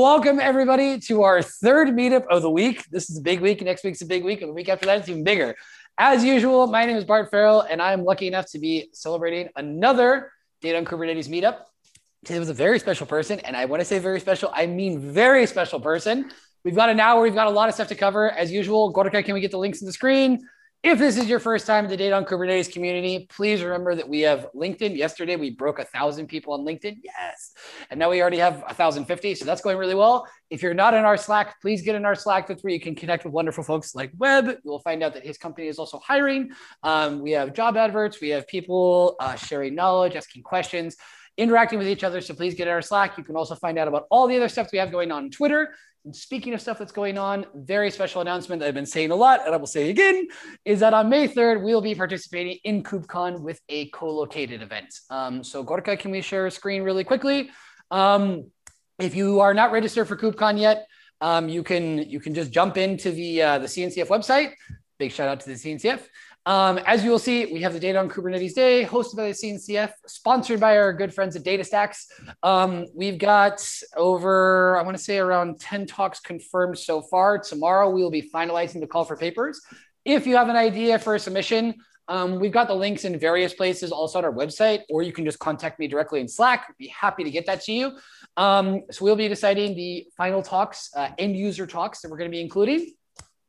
welcome everybody to our third meetup of the week. This is a big week. Next week's a big week. And the week after that, it's even bigger. As usual, my name is Bart Farrell, and I'm lucky enough to be celebrating another Data on Kubernetes meetup. Today was a very special person. And I want to say very special, I mean very special person. We've got an hour. We've got a lot of stuff to cover. As usual, Gorka, can we get the links in the screen? If this is your first time to Data on Kubernetes community, please remember that we have LinkedIn. Yesterday, we broke a thousand people on LinkedIn. Yes. And now we already have 1,050. So that's going really well. If you're not in our Slack, please get in our Slack. That's where you can connect with wonderful folks like Webb. You'll find out that his company is also hiring. Um, we have job adverts, we have people uh, sharing knowledge, asking questions interacting with each other. So please get in our Slack. You can also find out about all the other stuff we have going on on Twitter. And speaking of stuff that's going on, very special announcement that I've been saying a lot, and I will say again, is that on May 3rd, we'll be participating in KubeCon with a co-located event. Um, so Gorka, can we share a screen really quickly? Um, if you are not registered for KubeCon yet, um, you can you can just jump into the uh, the CNCF website. Big shout out to the CNCF. Um, as you will see, we have the Data on Kubernetes Day hosted by the CNCF, sponsored by our good friends at DataStax. Um, we've got over, I want to say around 10 talks confirmed so far. Tomorrow, we will be finalizing the call for papers. If you have an idea for a submission, um, we've got the links in various places, also on our website, or you can just contact me directly in Slack. I'd be happy to get that to you. Um, so we'll be deciding the final talks, uh, end user talks that we're going to be including.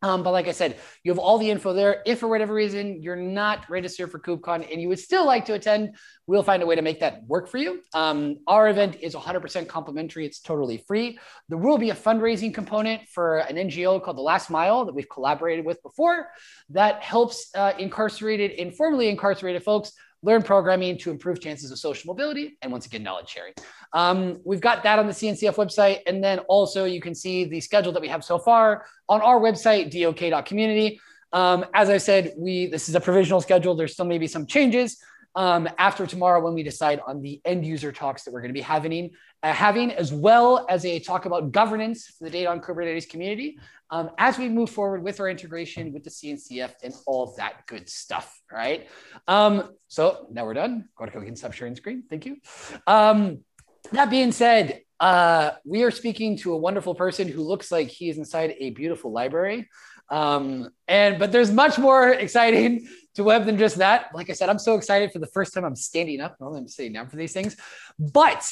Um, but like I said, you have all the info there. If for whatever reason you're not registered for KubeCon and you would still like to attend, we'll find a way to make that work for you. Um, our event is 100% complimentary. It's totally free. There will be a fundraising component for an NGO called The Last Mile that we've collaborated with before that helps uh, incarcerated, informally incarcerated folks learn programming to improve chances of social mobility, and once again, knowledge sharing. Um, we've got that on the CNCF website. And then also you can see the schedule that we have so far on our website, dok.community. Um, as I said, we this is a provisional schedule. There's still maybe some changes um, after tomorrow when we decide on the end user talks that we're going to be having, uh, having as well as a talk about governance for the data on Kubernetes community um, as we move forward with our integration with the CNCF and all that good stuff. Right. Um, so now we're done. Go to and stop sharing screen. Thank you. Um, that being said, uh, we are speaking to a wonderful person who looks like he is inside a beautiful library. Um, and but there's much more exciting to Webb than just that. Like I said, I'm so excited for the first time I'm standing up. Normally I'm sitting down for these things, but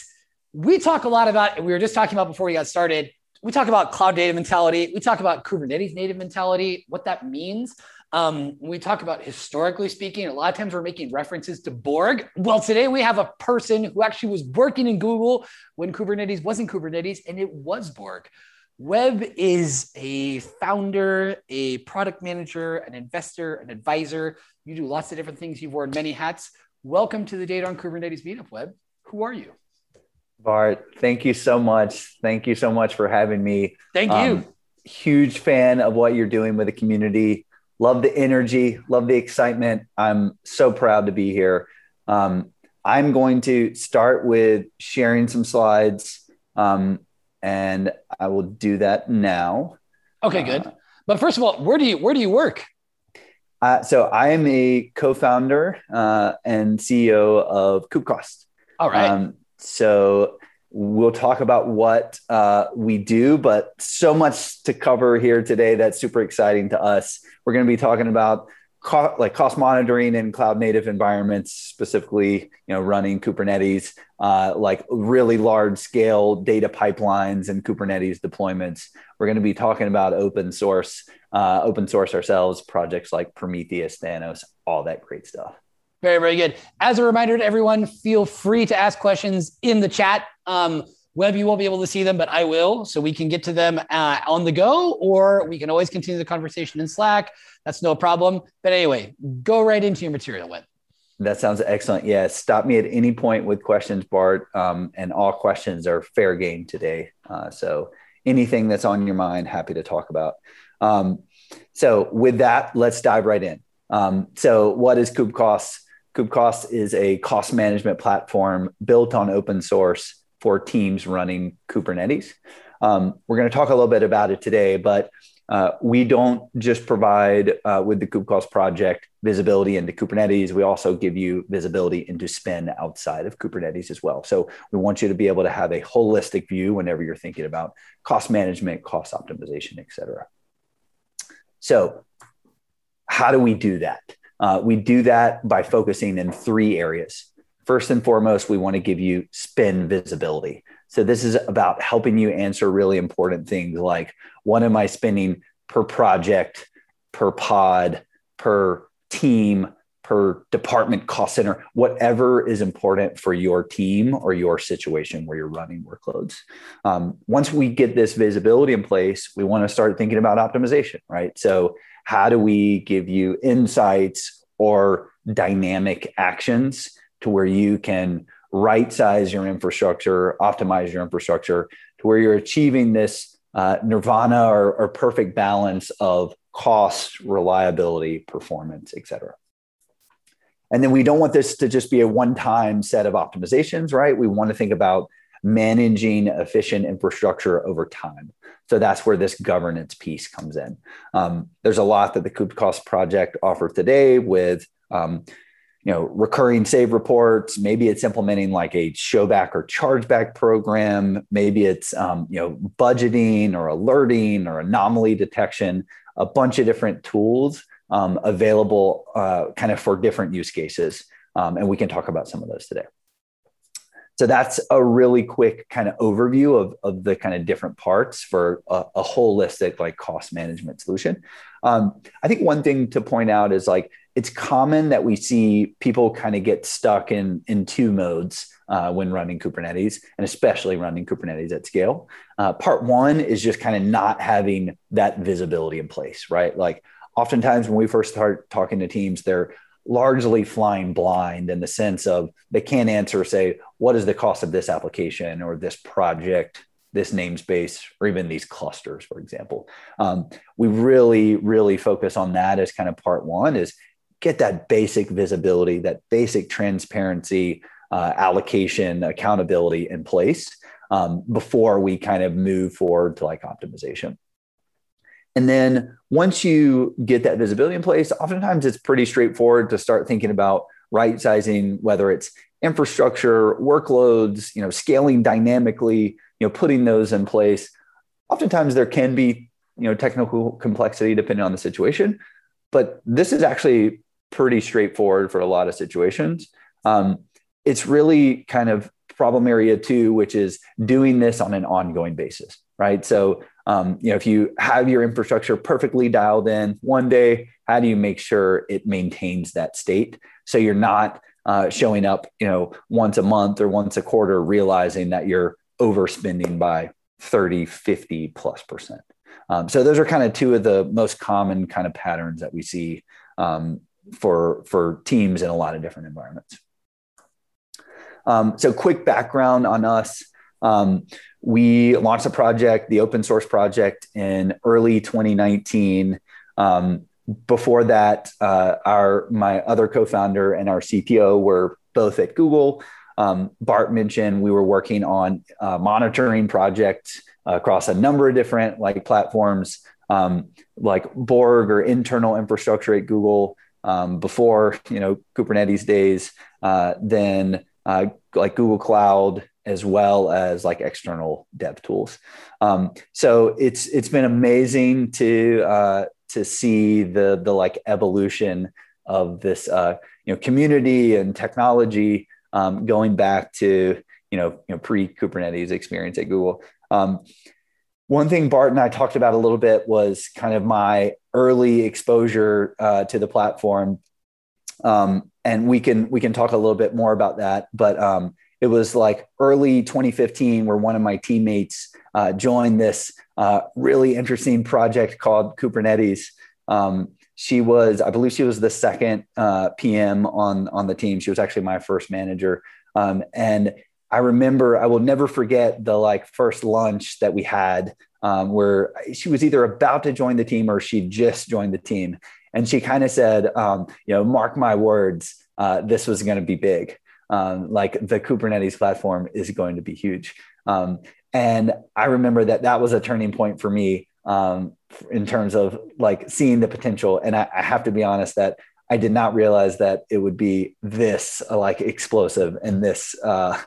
we talk a lot about. We were just talking about before we got started. We talk about cloud native mentality. We talk about Kubernetes native mentality, what that means. Um, we talk about historically speaking, a lot of times we're making references to Borg. Well, today we have a person who actually was working in Google when Kubernetes wasn't Kubernetes, and it was Borg. Webb is a founder, a product manager, an investor, an advisor. You do lots of different things. You've worn many hats. Welcome to the Data on Kubernetes Meetup, Webb. Who are you? Bart, thank you so much. Thank you so much for having me. Thank you. Um, huge fan of what you're doing with the community. Love the energy, love the excitement. I'm so proud to be here. Um, I'm going to start with sharing some slides. Um, and I will do that now. Okay, good. Uh, but first of all, where do you where do you work? Uh, so I am a co-founder uh, and CEO of KubeCost. All right. Um, so we'll talk about what uh, we do, but so much to cover here today that's super exciting to us. We're going to be talking about like cost monitoring in cloud native environments, specifically, you know, running Kubernetes, uh, like really large scale data pipelines and Kubernetes deployments. We're going to be talking about open source, uh, open source ourselves, projects like Prometheus, Thanos, all that great stuff. Very, very good. As a reminder to everyone, feel free to ask questions in the chat. Um, Webb, you won't be able to see them, but I will. So we can get to them uh, on the go, or we can always continue the conversation in Slack. That's no problem. But anyway, go right into your material, Webb. That sounds excellent. Yeah, stop me at any point with questions, Bart. Um, and all questions are fair game today. Uh, so anything that's on your mind, happy to talk about. Um, so with that, let's dive right in. Um, so what is KubeCost? KubeCost is a cost management platform built on open source for teams running Kubernetes. Um, we're going to talk a little bit about it today, but uh, we don't just provide uh, with the KubeCost project visibility into Kubernetes. We also give you visibility into spin outside of Kubernetes as well. So we want you to be able to have a holistic view whenever you're thinking about cost management, cost optimization, et cetera. So how do we do that? Uh, we do that by focusing in three areas. First and foremost, we want to give you spin visibility. So this is about helping you answer really important things like what am I spending per project, per pod, per team, per department cost center, whatever is important for your team or your situation where you're running workloads. Um, once we get this visibility in place, we want to start thinking about optimization, right? So, how do we give you insights or dynamic actions to where you can right size your infrastructure, optimize your infrastructure to where you're achieving this uh, nirvana or, or perfect balance of cost, reliability, performance, et cetera. And then we don't want this to just be a one time set of optimizations, right? We want to think about managing efficient infrastructure over time. So that's where this governance piece comes in. Um, there's a lot that the KubeCost project offers today with um, you know recurring save reports. Maybe it's implementing like a showback or chargeback program. Maybe it's um, you know budgeting or alerting or anomaly detection. A bunch of different tools um, available uh, kind of for different use cases um, and we can talk about some of those today. So that's a really quick kind of overview of, of the kind of different parts for a, a holistic like cost management solution. Um, i think one thing to point out is like it's common that we see people kind of get stuck in in two modes uh, when running Kubernetes, and especially running Kubernetes at scale. Uh, part one is just kind of not having that visibility in place, right? Like oftentimes when we first start talking to teams, they're largely flying blind in the sense of they can't answer, say, what is the cost of this application or this project this namespace or even these clusters for example um, we really really focus on that as kind of part one is get that basic visibility, that basic transparency, uh, allocation, accountability in place um, before we kind of move forward to like optimization. And then once you get that visibility in place, oftentimes it's pretty straightforward to start thinking about right sizing, whether it's infrastructure, workloads, you know, scaling dynamically, you know, putting those in place. Oftentimes there can be, you know, technical complexity depending on the situation, but this is actually pretty straightforward for a lot of situations. Um, it's really kind of problem area two, which is doing this on an ongoing basis, right? So, um, you know, if you have your infrastructure perfectly dialed in one day, how do you make sure it maintains that state so you're not uh, showing up, you know, once a month or once a quarter, realizing that you're overspending by 30, 50 plus percent. Um, so those are kind of two of the most common kind of patterns that we see um, for for teams in a lot of different environments. Um, so, quick background on us. Um, we launched a project, the open source project, in early 2019. Um, before that, uh, our my other co-founder and our CPO were both at Google. Um, Bart mentioned we were working on uh, monitoring projects across a number of different like platforms, um, like Borg or internal infrastructure at Google, um, before you know Kubernetes days, uh, then uh, like Google Cloud as well as like external dev tools. Um, so it's it's been amazing to uh, to see the the like evolution of this uh, you know community and technology um, going back to you know, you know pre Kubernetes experience at Google. Um, one thing Bart and I talked about a little bit was kind of my early exposure uh, to the platform, um, and we can we can talk a little bit more about that. But um, it was like early 2015 where one of my teammates uh, joined this uh, really interesting project called Kubernetes. Um, she was, I believe, she was the second uh, PM on on the team. She was actually my first manager, um, and I remember I will never forget the like first lunch that we had um, where she was either about to join the team or she just joined the team. And she kind of said, um, you know, mark my words, uh, this was going to be big. Um, like the Kubernetes platform is going to be huge. Um, and I remember that that was a turning point for me um, in terms of like seeing the potential. And I, I, have to be honest that I did not realize that it would be this like explosive and this uh,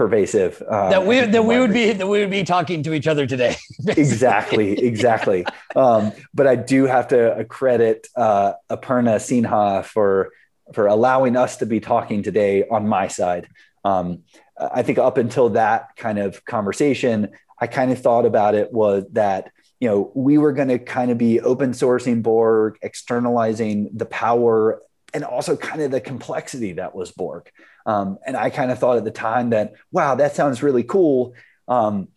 pervasive. Uh, that we that we would be that we would be talking to each other today. exactly, exactly. Um, but I do have to credit uh, Aparna Sinha for for allowing us to be talking today on my side. Um, I think up until that kind of conversation, I kind of thought about it was that you know we were going to kind of be open sourcing Borg, externalizing the power and also kind of the complexity that was Borg. Um, and I kind of thought at the time that wow, that sounds really cool. Um,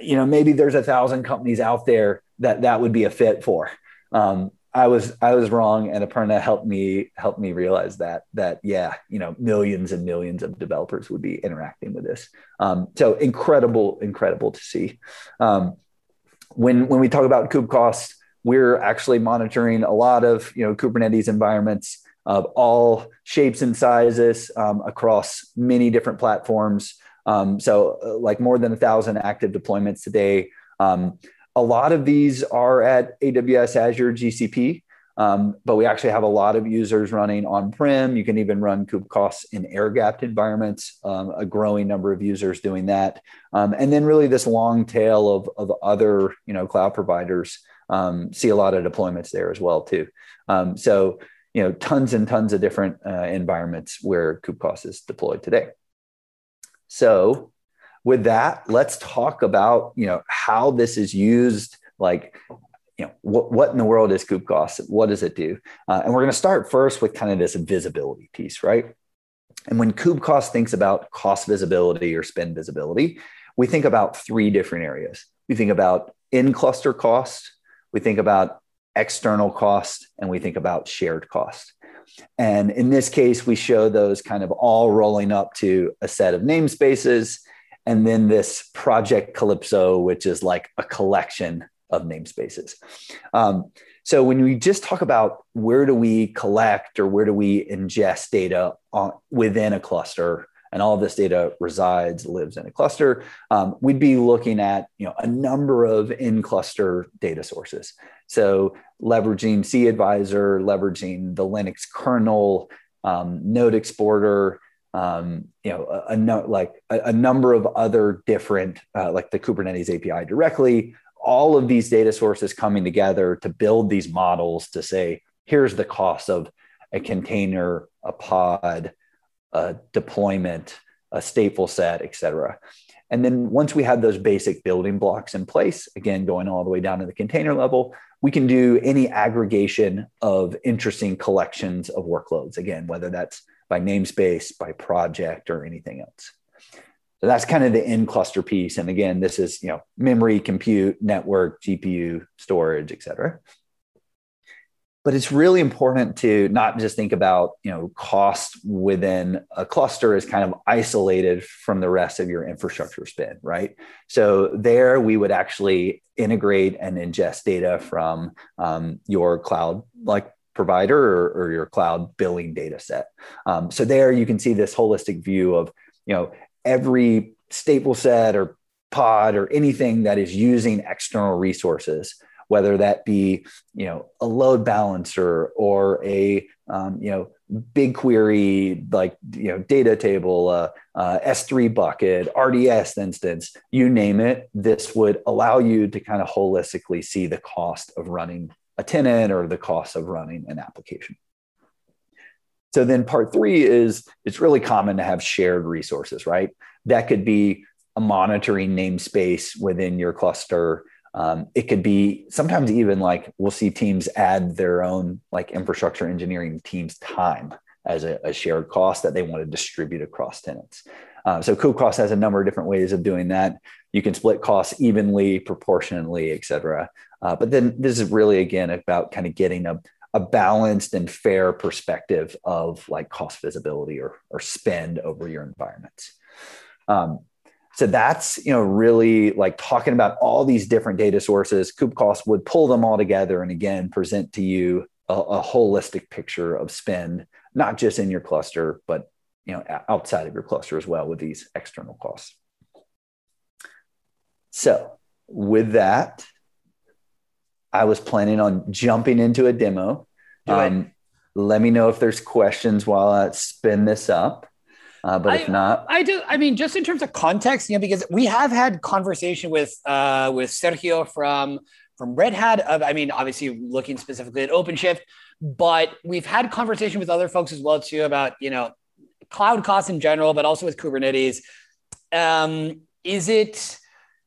you know, maybe there's a thousand companies out there that that would be a fit for. Um, I was I was wrong, and Aparna helped me helped me realize that that yeah, you know, millions and millions of developers would be interacting with this. Um, so incredible, incredible to see. Um, when when we talk about KubeCost, we're actually monitoring a lot of you know Kubernetes environments of all shapes and sizes um, across many different platforms. Um, so, uh, like more than a thousand active deployments today. Um, a lot of these are at AWS, Azure, GCP, um, but we actually have a lot of users running on-prem. You can even run KubeCost in air-gapped environments, um, a growing number of users doing that. Um, and then really this long tail of, of other you know, cloud providers um, see a lot of deployments there as well too. Um, so you know, tons and tons of different uh, environments where KubeCost is deployed today. So with that, let's talk about you know how this is used. Like, you know, what what in the world is KubeCost? What does it do? Uh, and we're going to start first with kind of this visibility piece, right? And when KubeCost thinks about cost visibility or spend visibility, we think about three different areas. We think about in cluster cost, we think about external cost, and we think about shared cost. And in this case, we show those kind of all rolling up to a set of namespaces and then this project Calypso, which is like a collection of namespaces. Um, so when we just talk about where do we collect or where do we ingest data on, within a cluster, and all of this data resides, lives in a cluster, um, we'd be looking at you know a number of in-cluster data sources. So leveraging cAdvisor, leveraging the Linux kernel, um, Node Exporter, um, you know, a, a no, like a, a, number of other different, uh, like the Kubernetes API directly, all of these data sources coming together to build these models to say, here's the cost of a container, a pod, a deployment, a stateful set, et cetera. And then once we have those basic building blocks in place, again, going all the way down to the container level, we can do any aggregation of interesting collections of workloads. Again, whether that's by namespace, by project, or anything else. So that's kind of the in cluster piece. And again, this is you know memory, compute, network, GPU, storage, et cetera. But it's really important to not just think about you know cost within a cluster is kind of isolated from the rest of your infrastructure spend, right? So there we would actually integrate and ingest data from um, your cloud like provider or, or your cloud billing data set. Um, so there you can see this holistic view of, you know, every stateful set or pod or anything that is using external resources, whether that be, you know, a load balancer or a, um, you know, BigQuery like you know data table uh, uh, s3 bucket rds instance you name it this would allow you to kind of holistically see the cost of running a tenant or the cost of running an application. So then part three is it's really common to have shared resources, right? That could be a monitoring namespace within your cluster. Um, it could be sometimes even like we'll see teams add their own like infrastructure engineering teams time as a, a shared cost that they want to distribute across tenants. Uh, so KubeCost has a number of different ways of doing that. You can split costs evenly, proportionally, et cetera. Uh, but then this is really, again, about kind of getting a, a balanced and fair perspective of like cost visibility or, or spend over your environments. Um, so that's you know really like talking about all these different data sources. KubeCost would pull them all together and again present to you a, a, holistic picture of spend, not just in your cluster, but you know outside of your cluster as well with these external costs. So with that, I was planning on jumping into a demo. Um, let me know if there's questions while I spin this up. Uh, but I, if not, I do. I mean, just in terms of context, you know, because we have had conversation with uh, with Sergio from from Red Hat. Of, I mean, obviously looking specifically at OpenShift, but we've had conversation with other folks as well too about you know cloud costs in general, but also with Kubernetes. Um, is it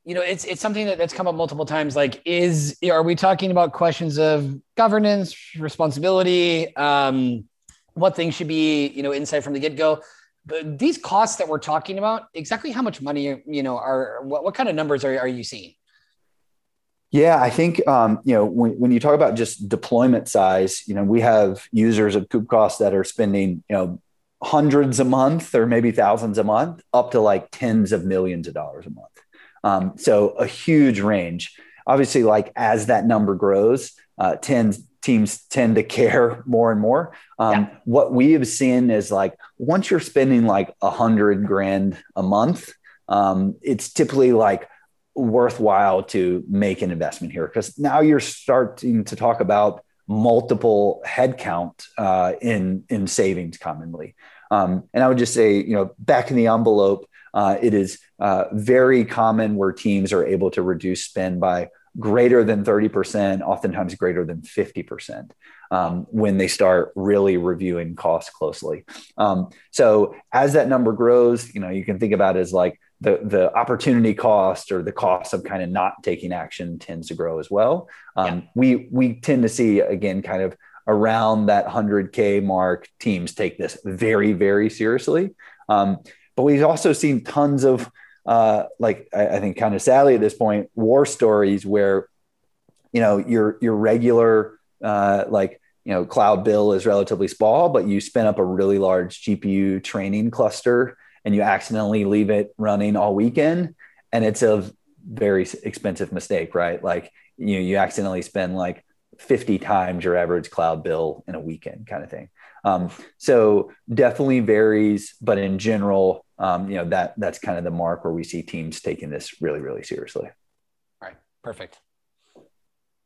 you know it's it's something that, that's come up multiple times like is are we talking about questions of governance responsibility um, what things should be you know inside from the get-go these costs that we're talking about exactly how much money you know are what, what kind of numbers are, are you seeing yeah, I think um, you know when, when you talk about just deployment size, you know we have users of KubeCost that are spending you know hundreds a month or maybe thousands a month, up to like tens of millions of dollars a month. Um, so a huge range. Obviously, like as that number grows, uh, tends teams tend to care more and more. Um, yeah. What we have seen is like once you're spending like a hundred grand a month, um, it's typically like worthwhile to make an investment here because now you're starting to talk about multiple headcount uh, in in savings commonly. Um, and I would just say, you know, back in the envelope, uh, it is uh, very common where teams are able to reduce spend by greater than 30%, oftentimes greater than 50% um, when they start really reviewing costs closely. Um, so as that number grows, you know, you can think about it as like the, the opportunity cost or the cost of kind of not taking action tends to grow as well. Um, yeah. We, we tend to see, again, kind of around that 100K mark, teams take this very, very seriously. Um, but we've also seen tons of, uh, like I, I think, kind of sadly at this point, war stories where, you know, your your regular uh, like you know cloud bill is relatively small, but you spin up a really large GPU training cluster and you accidentally leave it running all weekend, and it's a very expensive mistake, right? Like you you accidentally spend like 50 times your average cloud bill in a weekend kind of thing. Um, so definitely varies, but in general, um, you know that that's kind of the mark where we see teams taking this really really seriously. All right, perfect.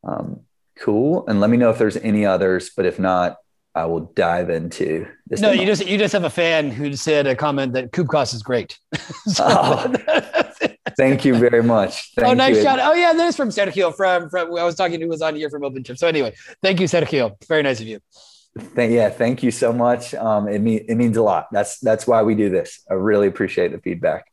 Um, cool. And let me know if there's any others, but if not, I will dive into this. No, demo. you just you just have a fan who said a comment that KubeCost is great. so, oh, thank you very much. Oh, thank oh, nice you. shot. Oh, yeah, there's from Sergio from from I was talking to who was on here from OpenShift. So anyway, thank you, Sergio. Very nice of you. Thank, yeah, thank you so much. Um, it, mean, it means a lot. That's that's why we do this. I really appreciate the feedback.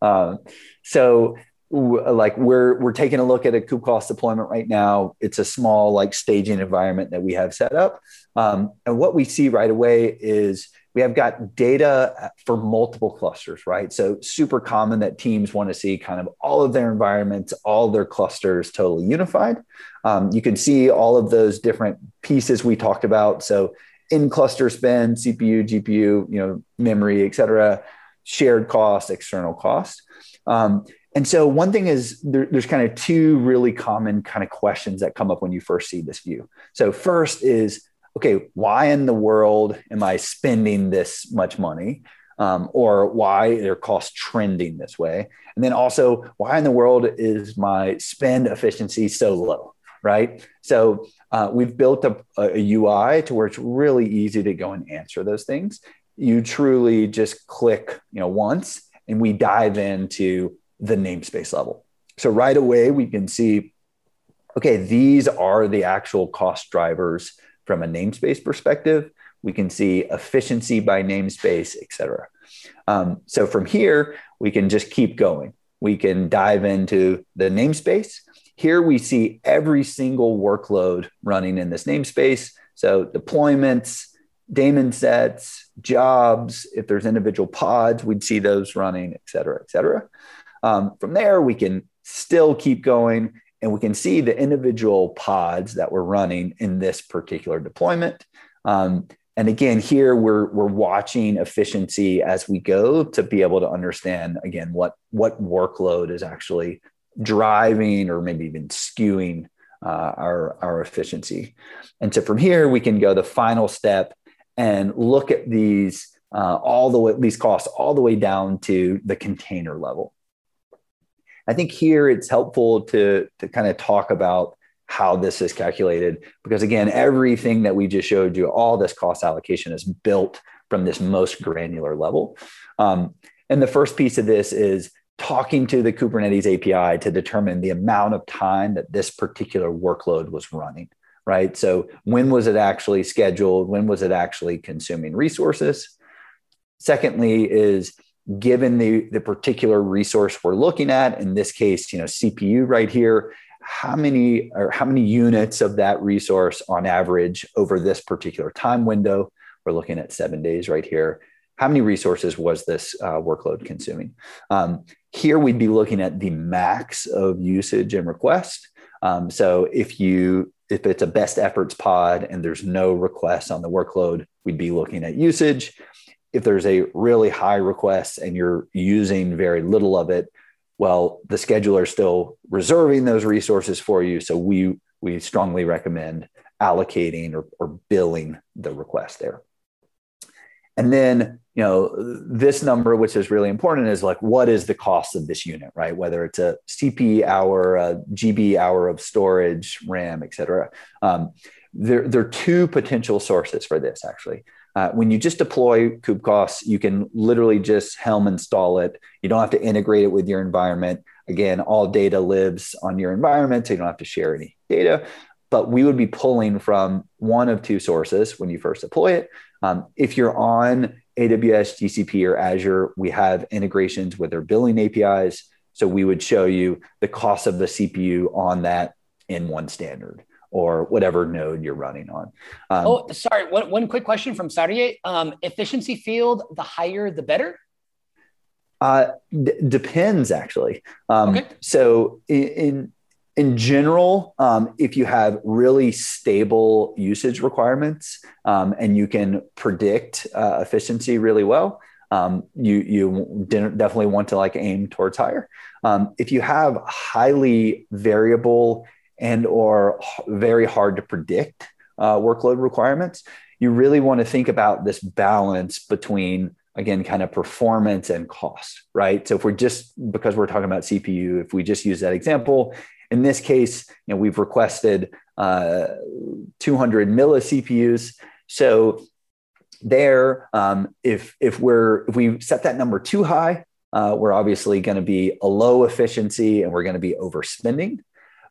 Um, so, like we're we're taking a look at a KubeCost deployment right now. It's a small like staging environment that we have set up, um, and what we see right away is we have got data for multiple clusters, right? So super common that teams want to see kind of all of their environments, all their clusters totally unified. Um, you can see all of those different pieces we talked about. So in cluster spend, CPU, GPU, you know, memory, et cetera, shared cost, external cost. Um, and so one thing is there, there's kind of two really common kind of questions that come up when you first see this view. So first is, okay, why in the world am I spending this much money? Um, or why are costs trending this way? And then also, why in the world is my spend efficiency so low? right? So uh, we've built a, a UI to where it's really easy to go and answer those things. You truly just click, you know, once, and we dive into the namespace level. So right away we can see, okay, these are the actual cost drivers from a namespace perspective. We can see efficiency by namespace, et cetera. Um, so from here, we can just keep going. We can dive into the namespace here we see every single workload running in this namespace. So deployments, daemon sets, jobs, if there's individual pods, we'd see those running, et cetera, et cetera. Um, from there, we can still keep going and we can see the individual pods that we're running in this particular deployment. Um, and again, here we're, we're watching efficiency as we go to be able to understand, again, what, what workload is actually driving or maybe even skewing uh, our, our efficiency. And so from here, we can go the final step and look at these uh, all the way, these costs all the way down to the container level. I think here it's helpful to, to kind of talk about how this is calculated because again everything that we just showed you all this cost allocation is built from this most granular level. Um, and the first piece of this is talking to the kubernetes api to determine the amount of time that this particular workload was running right? So when was it actually scheduled? When was it actually consuming resources? Secondly is given the, the particular resource we're looking at in this case you know cpu right here how many or how many units of that resource on average over this particular time window? We're looking at seven days right here. How many resources was this uh, workload consuming? Um, here we'd be looking at the max of usage and request. Um, so if you if it's a best efforts pod and there's no requests on the workload we'd be looking at usage if there's a really high request and you're using very little of it well, the scheduler is still reserving those resources for you. So we we strongly recommend allocating or, or billing the request there. And then, you know, this number, which is really important, is like, what is the cost of this unit, right? Whether it's a CP hour, a GB hour of storage, RAM, et cetera. Um, there, there are two potential sources for this, actually. Uh, when you just deploy KubeCost, you can literally just Helm install it. You don't have to integrate it with your environment. Again, all data lives on your environment, so you don't have to share any data. But we would be pulling from one of two sources when you first deploy it. Um, if you're on AWS, GCP, or Azure, we have integrations with their billing APIs. So we would show you the cost of the CPU on that in one standard or whatever node you're running on. Um, oh, sorry. One, one quick question from Sardi. Um, efficiency field, the higher, the better? Uh, d- depends actually. Um, okay. So in, in, in general, um, if you have really stable usage requirements um, and you can predict uh, efficiency really well, um, you you definitely want to like aim towards higher. Um, if you have highly variable and or very hard to predict uh, workload requirements you really want to think about this balance between again kind of performance and cost right? So if we're just because we're talking about cpu if we just use that example in this case you know we've requested uh, 200 milli cpus so there um, if if we're if we set that number too high uh, we're obviously going to be a low efficiency and we're going to be overspending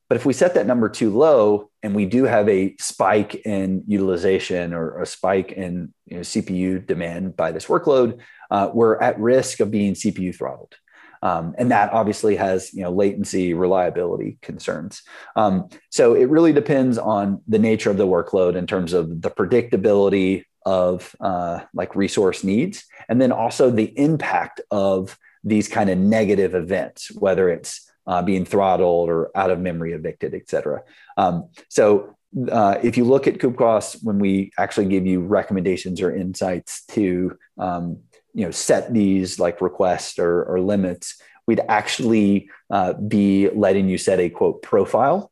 but if we set that number too low and we do have a spike in utilization or a spike in you know, CPU demand by this workload, uh, we're at risk of being CPU throttled. Um, and that obviously has you know latency reliability concerns um, so it really depends on the nature of the workload in terms of the predictability of uh, like resource needs and then also the impact of these kind of negative events whether it's uh, being throttled or out of memory evicted, et cetera. Um, so uh, if you look at KubeCost, when we actually give you recommendations or insights to um, you know set these like requests or, or limits, we'd actually uh, be letting you set a quote profile.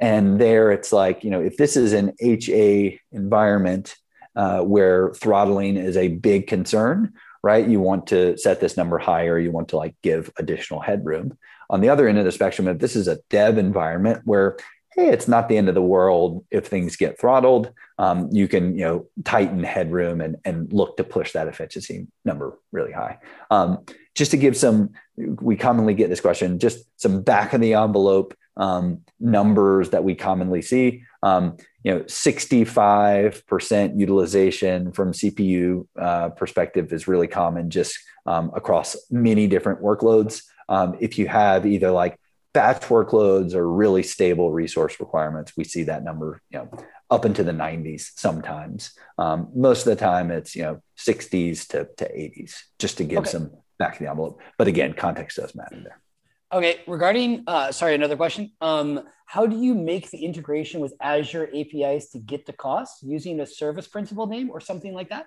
And there it's like, you know, if this is an HA environment uh, where throttling is a big concern, right? You want to set this number higher. You want to like give additional headroom on the other end of the spectrum, if this is a dev environment where hey, it's not the end of the world if things get throttled, um, you can you know tighten headroom and and look to push that efficiency number really high. Um, just to give some, we commonly get this question, just some back of the envelope um, numbers that we commonly see. Um, you know, 65% utilization from CPU uh, perspective is really common just um, across many different workloads um, if you have either like batch workloads or really stable resource requirements, we see that number, you know, up into the 90s sometimes. Um, most of the time, it's you know 60s to, to 80s, just to give okay. some back of the envelope. But again, context does matter there. Okay, regarding uh, sorry, another question. Um, how do you make the integration with Azure APIs to get the cost using a service principal name or something like that?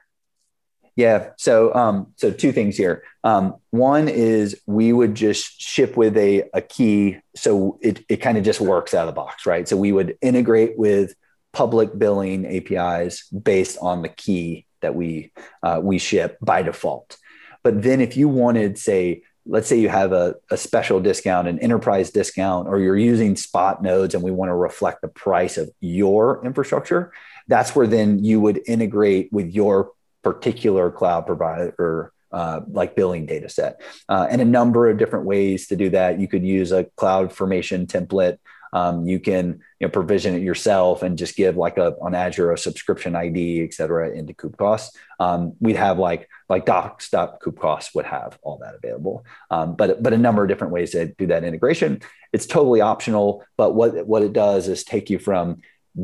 Yeah. So, um, so two things here. Um, one is we would just ship with a, a key. So it, it kind of just works out of the box, right? So we would integrate with public billing APIs based on the key that we, uh, we ship by default. But then if you wanted, say, let's say you have a, a special discount, an enterprise discount, or you're using spot nodes and we want to reflect the price of your infrastructure, that's where then you would integrate with your particular cloud provider uh, like billing data set uh, and a number of different ways to do that you could use a cloud formation template um, you can you know, provision it yourself and just give like a on Azure a subscription ID, et cetera, into KubeCost. Um, we'd have like like docs.kubecost would have all that available. Um, but but a number of different ways to do that integration. It's totally optional, but what what it does is take you from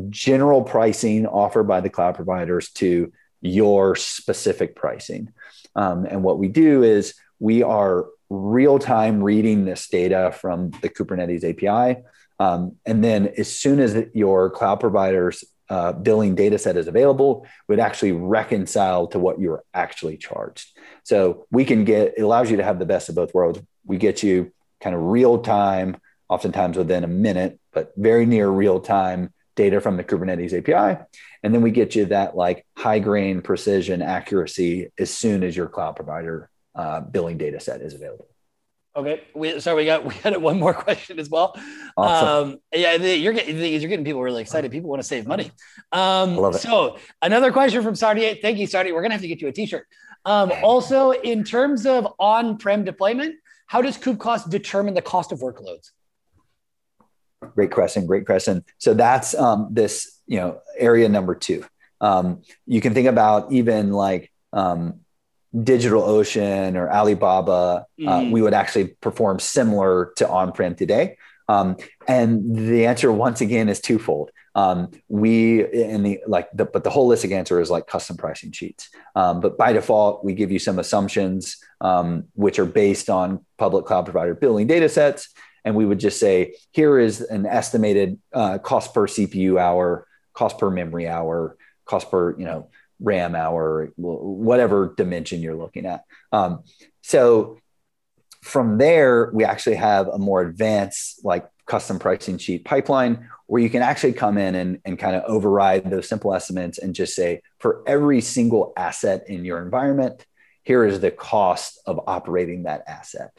general pricing offered by the cloud providers to your specific pricing. Um, and what we do is we are real time reading this data from the Kubernetes API. Um, and then as soon as your cloud provider's uh, billing data set is available, would actually reconcile to what you're actually charged. So we can get, it allows you to have the best of both worlds. We get you kind of real time, oftentimes within a minute, but very near real time data from the Kubernetes API. And then we get you that like high grain precision accuracy as soon as your cloud provider uh, billing data set is available. Okay, we, sorry, we got we got one more question as well. Awesome. Um, yeah, the, you're getting you're getting people really excited. People want to save money. Um, Love it. So another question from Sardi. Thank you, Sardi. We're gonna have to get you a T-shirt. Um, also, in terms of on-prem deployment, how does KubeCost determine the cost of workloads? Great question. Great question. So that's um, this you know area number two. Um, you can think about even like um, DigitalOcean or Alibaba, uh, mm-hmm. we would actually perform similar to on-prem today. Um, and the answer once again is twofold. Um, we in the like the but the holistic answer is like custom pricing sheets. Um, but by default, we give you some assumptions um, which are based on public cloud provider billing data sets, and we would just say here is an estimated uh, cost per CPU hour, cost per memory hour, cost per you know RAM hour, whatever dimension you're looking at. Um, so from there, we actually have a more advanced, like custom pricing sheet pipeline where you can actually come in and, and kind of override those simple estimates and just say, for every single asset in your environment, here is the cost of operating that asset.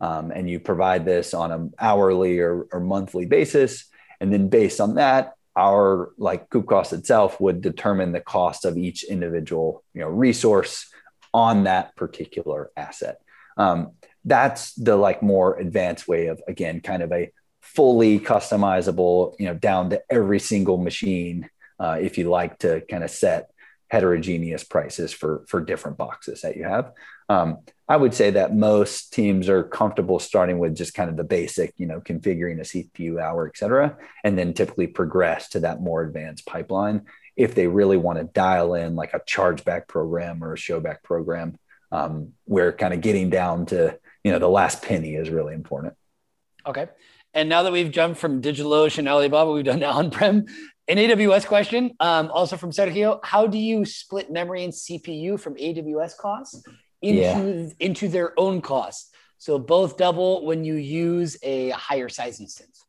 Um, and you provide this on an hourly or, or monthly basis. And then based on that, our like KubeCost itself would determine the cost of each individual you know resource on that particular asset um, that's the like more advanced way of again kind of a fully customizable you know down to every single machine uh, if you like to kind of set heterogeneous prices for for different boxes that you have um, I would say that most teams are comfortable starting with just kind of the basic, you know, configuring a CPU hour, et cetera, and then typically progress to that more advanced pipeline if they really want to dial in like a chargeback program or a showback program, um, where kind of getting down to, you know, the last penny is really important. Okay. And now that we've jumped from DigitalOcean, Alibaba, we've done on-prem. An AWS question, um, also from Sergio. How do you split memory and CPU from AWS costs? Into yeah. into their own cost. So both double when you use a higher size instance.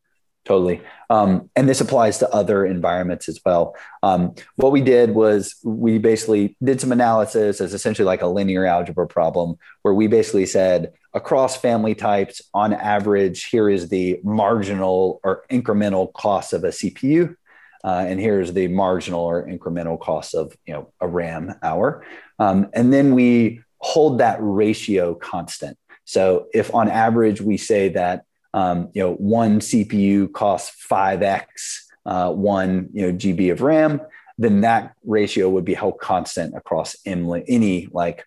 Totally. Um, and this applies to other environments as well. Um, what we did was we basically did some analysis as essentially like a linear algebra problem where we basically said across family types, on average, here is the marginal or incremental cost of a CPU. Uh, and here's the marginal or incremental cost of you know a RAM hour. Um, and then we hold that ratio constant. So if on average we say that um, you know one CPU costs five x uh, one you know GB of RAM, then that ratio would be held constant across any like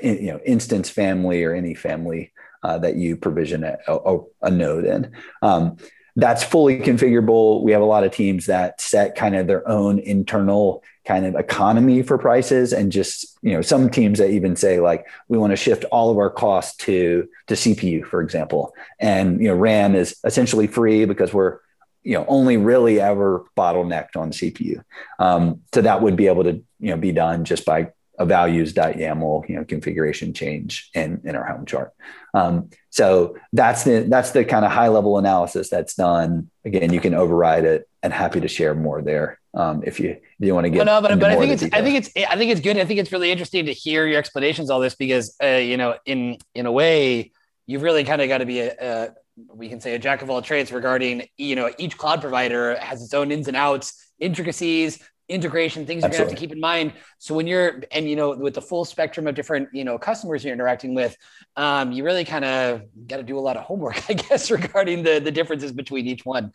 you know instance family or any family uh, that you provision a, a, a node in. Um, that's fully configurable. We have a lot of teams that set kind of their own internal kind of economy for prices and just, you know, some teams that even say like we want to shift all of our costs to to CPU, for example. And you know, RAM is essentially free because we're you know only really ever bottlenecked on CPU. Um, so that would be able to you know be done just by a values.yaml you know configuration change in in our Helm chart. Um, so that's the that's the kind of high level analysis that's done. Again, you can override it, and happy to share more there um, if you if you want to get. No, but, but I think it's I think it's I think it's good. I think it's really interesting to hear your explanations all this because uh, you know in in a way you've really kind of got to be a, a we can say a jack of all trades regarding you know each cloud provider has its own ins and outs intricacies integration things you're going to have to keep in mind. So when you're and you know with the full spectrum of different you know customers you're interacting with um, you really kind of got to do a lot of homework i guess regarding the the differences between each one.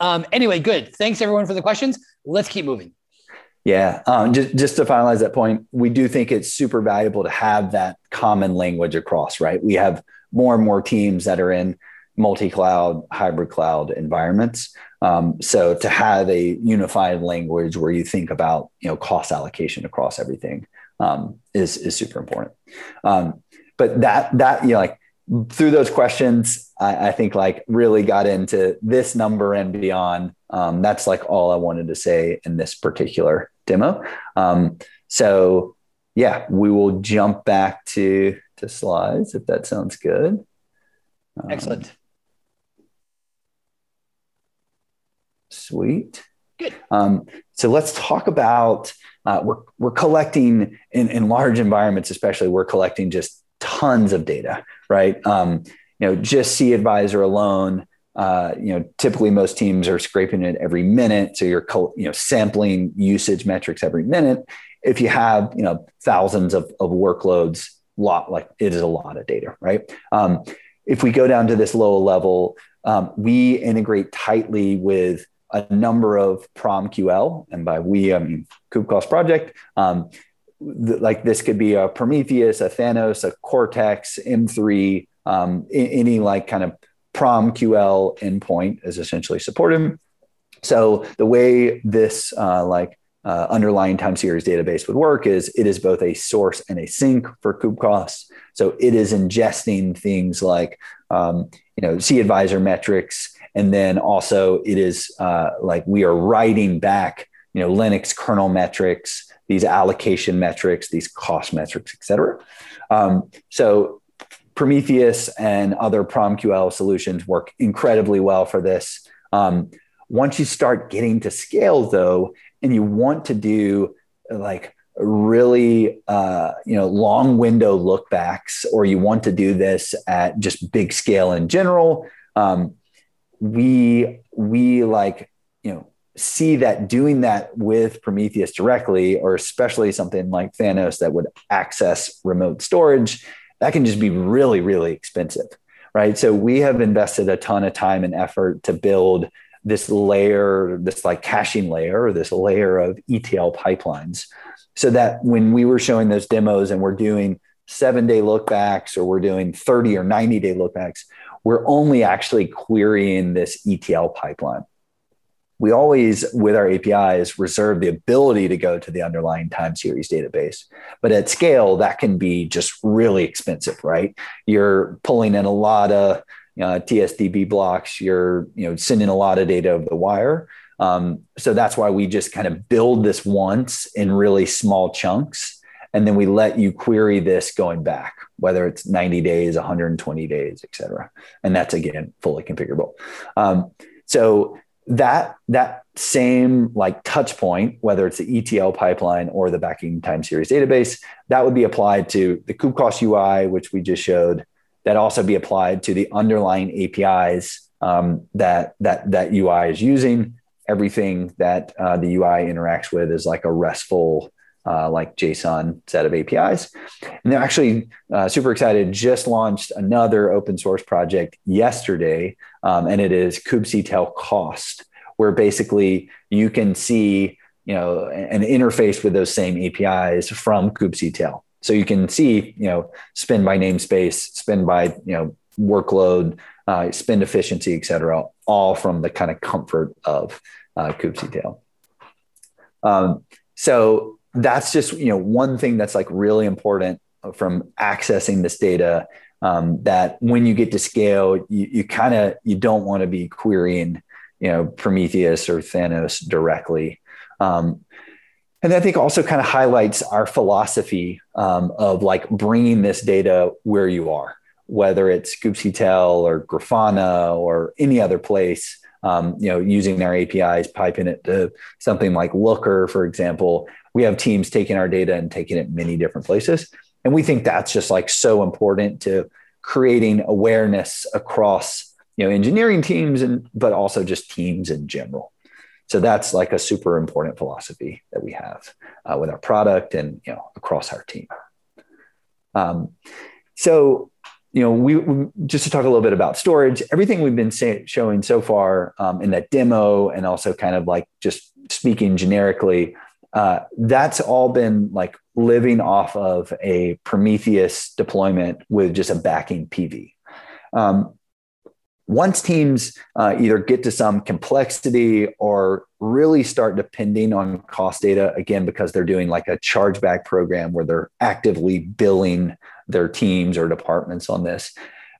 Um, anyway good. Thanks everyone for the questions. Let's keep moving. Yeah, um, just just to finalize that point, we do think it's super valuable to have that common language across. Right, we have more and more teams that are in multi-cloud, hybrid cloud environments. Um, so to have a unified language where you think about you know cost allocation across everything um, is is super important. Um, but that that you know like through those questions, I, I, think like really got into this number and beyond. Um, that's like all I wanted to say in this particular demo. Um, so yeah, we will jump back to to slides if that sounds good. Um, Excellent. Sweet. Good. Um, so let's talk about uh, we're we're collecting in, in large environments, especially we're collecting just tons of data, right? Um, you know, just cAdvisor alone. Uh, you know, typically most teams are scraping it every minute, so you're you know sampling usage metrics every minute. If you have you know thousands of, of workloads, lot like it is a lot of data, right? Um, if we go down to this lower level, um, we integrate tightly with a number of PromQL, and by we I mean KubeCost project. Um, th- like this could be a Prometheus, a Thanos, a Cortex, M3, um, I- any like kind of PromQL endpoint is essentially supported. So the way this uh, like uh, underlying time series database would work is it is both a source and a sink for KubeCost. So it is ingesting things like um, you know cAdvisor metrics and then also it is uh, like we are writing back, you know, Linux kernel metrics, these allocation metrics, these cost metrics, et cetera. Um, so Prometheus and other PromQL solutions work incredibly well for this. Um, once you start getting to scale, though, and you want to do like really uh, you know long window lookbacks, or you want to do this at just big scale in general, um, we we like you know see that doing that with Prometheus directly, or especially something like Thanos that would access remote storage, that can just be really, really expensive, right? So we have invested a ton of time and effort to build this layer, this like caching layer, or this layer of ETL pipelines, so that when we were showing those demos and we're doing seven day lookbacks or we're doing 30 or 90 day lookbacks, we're only actually querying this ETL pipeline. We always, with our APIs, reserve the ability to go to the underlying time series database. But at scale, that can be just really expensive, right? You're pulling in a lot of TSDB blocks, you're you know, sending a lot of data over the wire. Um, so that's why we just kind of build this once in really small chunks and then we let you query this going back whether it's 90 days 120 days et cetera. And that's again fully configurable. Um, so that that same like touch point whether it's the etl pipeline or the backing time series database that would be applied to the kubecost ui which we just showed. That also be applied to the underlying apis um, that that that ui is using. Everything that uh, the ui interacts with is like a restful uh, like JSON set of APIs. And they're actually uh, super excited, just launched another open source project yesterday, um, and it is kubectl cost, where basically you can see you know an interface with those same APIs from kubectl. So you can see you know spend by namespace, spend by you know workload, uh, spend efficiency, et cetera, all from the kind of comfort of uh, kubectl. Um, so that's just you know one thing that's like really important from accessing this data um, that when you get to scale you, you kind of you don't want to be querying you know prometheus or thanos directly um, and i think also kind of highlights our philosophy um, of like bringing this data where you are whether it's kubectl or grafana or any other place um, you know, using our APIs, piping it to something like Looker, for example. We have teams taking our data and taking it many different places. And we think that's just like so important to creating awareness across you know engineering teams and but also just teams in general so that's like a super important philosophy that we have uh, with our product and you know across our team um, so you know we, we, just to talk a little bit about storage everything we've been say, showing so far um, in that demo and also kind of like just speaking generically uh, that's all been like living off of a prometheus deployment with just a backing pv um, once teams uh, either get to some complexity or really start depending on cost data again because they're doing like a chargeback program where they're actively billing their teams or departments on this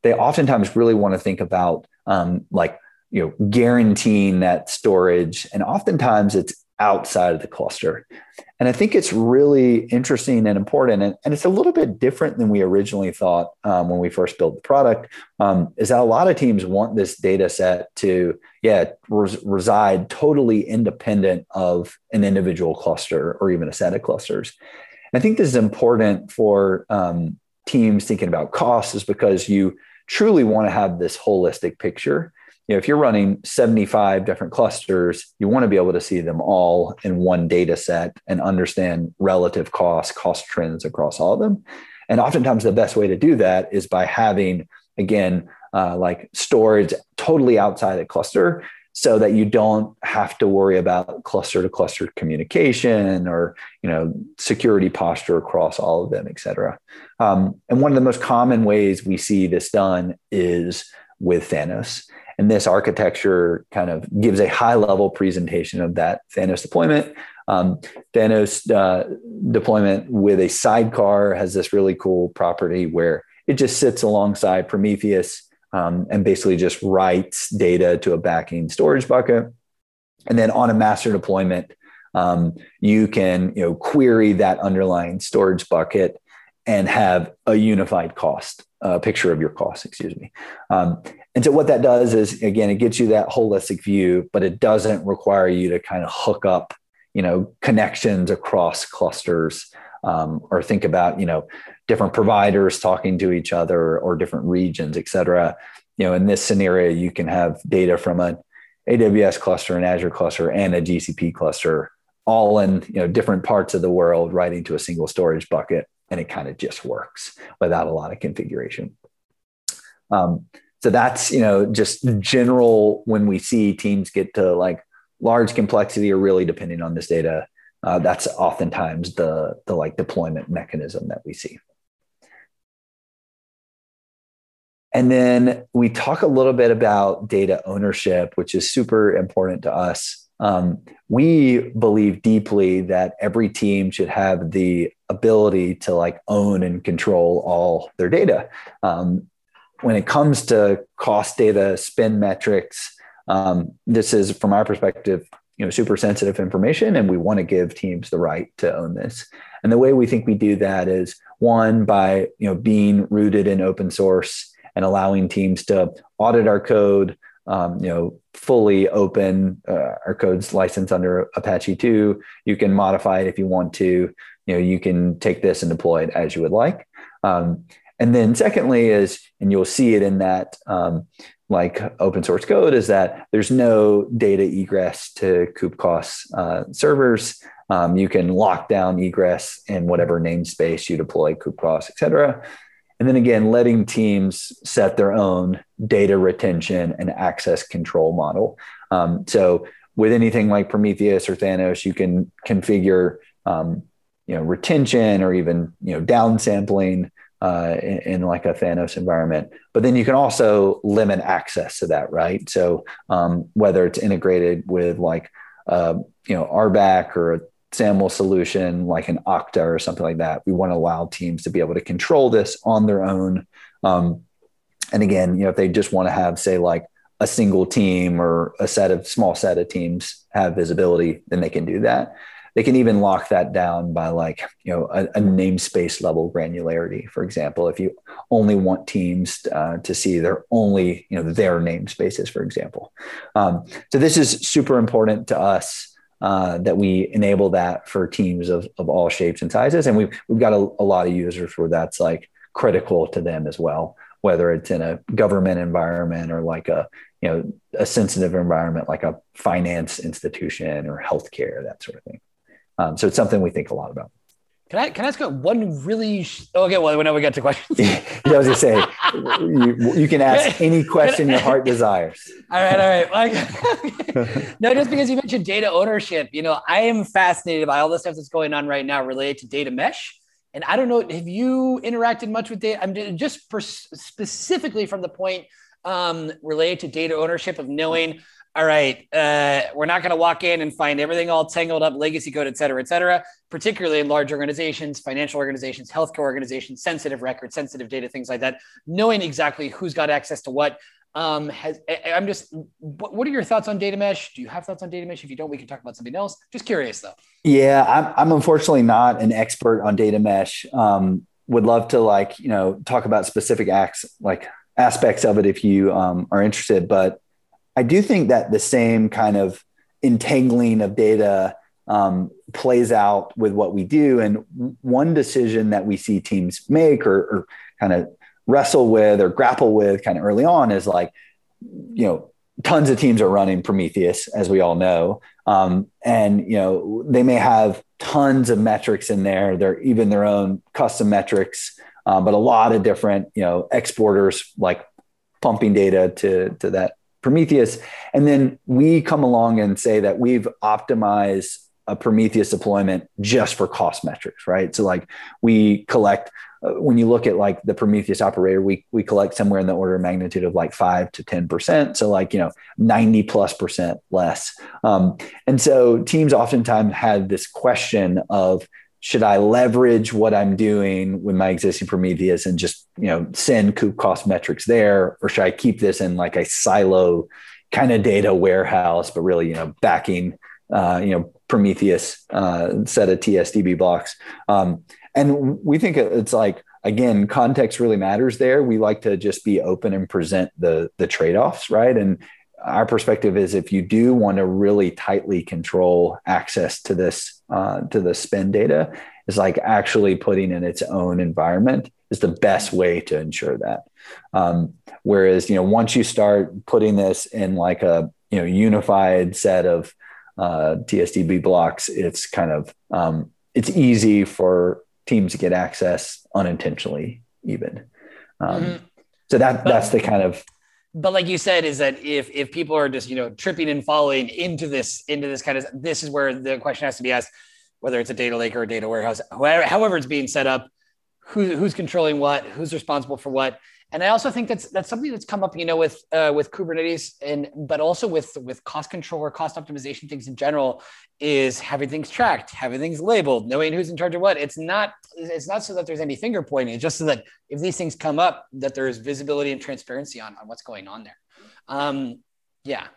they oftentimes really want to think about um, like you know guaranteeing that storage. And oftentimes it's outside of the cluster. And I think it's really interesting and important. And, and it's a little bit different than we originally thought um, when we first built the product, um, is that a lot of teams want this data set to, yeah, res- reside totally independent of an individual cluster or even a set of clusters. And I think this is important for um, teams thinking about costs is because you truly want to have this holistic picture you know, if you're running 75 different clusters, you want to be able to see them all in one data set and understand relative cost, cost trends across all of them. And oftentimes, the best way to do that is by having, again, uh, like storage totally outside the cluster so that you don't have to worry about cluster to cluster communication or you know security posture across all of them et cetera um, and one of the most common ways we see this done is with thanos and this architecture kind of gives a high level presentation of that Thanos deployment. Um, Thanos uh, deployment with a sidecar has this really cool property where it just sits alongside Prometheus um, and basically just writes data to a backing storage bucket. And then on a master deployment, um, you can you know query that underlying storage bucket and have a unified cost, a picture of your cost, excuse me. Um, and so what that does is again, it gets you that holistic view, but it doesn't require you to kind of hook up, you know, connections across clusters um, or think about, you know, different providers talking to each other or different regions, et cetera. You know, in this scenario, you can have data from an AWS cluster, an Azure cluster, and a GCP cluster, all in you know different parts of the world, right into a single storage bucket, and it kind of just works without a lot of configuration. Um, so that's you know just general when we see teams get to like large complexity or really depending on this data uh, that's oftentimes the the like deployment mechanism that we see and then we talk a little bit about data ownership which is super important to us um, we believe deeply that every team should have the ability to like own and control all their data um, when it comes to cost data, spend metrics, um, this is from our perspective, you know, super sensitive information, and we want to give teams the right to own this. And the way we think we do that is one by you know being rooted in open source and allowing teams to audit our code, um, you know, fully open. Uh, our code's licensed under Apache 2. You can modify it if you want to. You know, you can take this and deploy it as you would like. Um, and then secondly is, and you'll see it in that um, like open source code is that there's no data egress to KubeCost uh, servers. Um, you can lock down egress in whatever namespace you deploy KubeCost, et cetera. And then again, letting teams set their own data retention and access control model. Um, so with anything like Prometheus or Thanos, you can configure um, you know retention or even you know downsampling uh, in, in, like a Thanos environment. But then you can also limit access to that, right? So um, whether it's integrated with like uh, you know RBAC or a SAML solution like an Okta or something like that, we want to allow teams to be able to control this on their own. Um, and again, you know, if they just want to have, say, like a single team or a set of small set of teams have visibility, then they can do that they can even lock that down by like you know a, a namespace level granularity. For example if you only want teams uh, to see their only you know their namespaces for example. Um, so this is super important to us uh, that we enable that for teams of, of all shapes and sizes. And we've, we've got a, a lot of users where that's like critical to them as well whether it's in a government environment or like a you know a sensitive environment like a finance institution or healthcare that sort of thing um, so it's something we think a lot about can I can I ask one really? Sh- okay, well, whenever we get to questions, yeah, I was gonna say you, you can ask any question your heart desires. All right, all right. Like, no, just because you mentioned data ownership, you know, I am fascinated by all the stuff that's going on right now related to data mesh. And I don't know, have you interacted much with data? I'm just specifically from the point um, related to data ownership of knowing all right, uh, we're not going to walk in and find everything all tangled up, legacy code, et cetera, et cetera, particularly in large organizations, financial organizations, healthcare organizations, sensitive records, sensitive data, things like that, knowing exactly who's got access to what. Um, has, I'm just, what are your thoughts on data mesh? Do you have thoughts on data mesh? If you don't, we can talk about something else. Just curious though. Yeah, I'm, I'm unfortunately not an expert on data mesh. Um, would love to like, you know, talk about specific acts, like aspects of it if you um, are interested, but I do think that the same kind of entangling of data um, plays out with what we do. And one decision that we see teams make or, or kind of wrestle with or grapple with kind of early on is like, you know, tons of teams are running Prometheus, as we all know. Um, and, you know, they may have tons of metrics in there. They're even their own custom metrics, um, but a lot of different, you know, exporters like pumping data to, to that Prometheus. And then we come along and say that we've optimized a Prometheus deployment just for cost metrics, right? So like we collect uh, when you look at like the Prometheus operator, we we collect somewhere in the order of magnitude of like five to ten percent. So like you know ninety plus percent less. Um, and so teams oftentimes had this question of should I leverage what I'm doing with my existing Prometheus and just you know send KubeCost metrics there, or should I keep this in like a silo kind of data warehouse, but really you know backing uh, you know Prometheus uh, set of TSDB blocks? Um, and we think it's like again context really matters there. We like to just be open and present the the trade offs, right? And our perspective is if you do want to really tightly control access to this uh, to the spend data is like actually putting in its own environment is the best way to ensure that um, whereas you know once you start putting this in like a you know unified set of uh, tsdb blocks it's kind of um, it's easy for teams to get access unintentionally even um, mm-hmm. so that that's the kind of but like you said is that if if people are just you know tripping and falling into this into this kind of this is where the question has to be asked whether it's a data lake or a data warehouse however, however it's being set up who, who's controlling what who's responsible for what and I also think that's that's something that's come up, you know, with uh, with Kubernetes and but also with with cost control or cost optimization things in general is having things tracked, having things labeled, knowing who's in charge of what. It's not it's not so that there's any finger pointing, it's just so that if these things come up, that there is visibility and transparency on, on what's going on there. Um, yeah.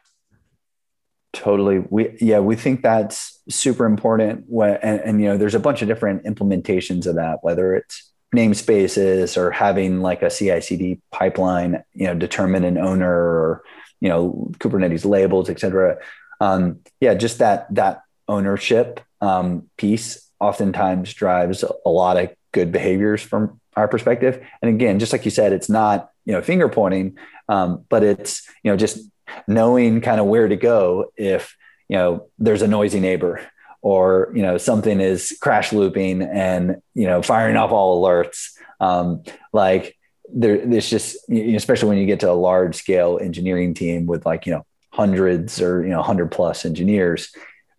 Totally. We yeah, we think that's super important. When, and, and you know, there's a bunch of different implementations of that, whether it's namespaces or having like a CI/CD pipeline, you know, determine an owner or you know Kubernetes labels, et cetera. Um, yeah, just that that ownership um, piece oftentimes drives a lot of good behaviors from our perspective. And again, just like you said, it's not you know finger pointing, um, but it's you know just knowing kind of where to go if you know there's a noisy neighbor or you know something is crash looping and you know firing off all alerts. Um, like there, there's just especially when you get to a large scale engineering team with like you know hundreds or you know 100 plus engineers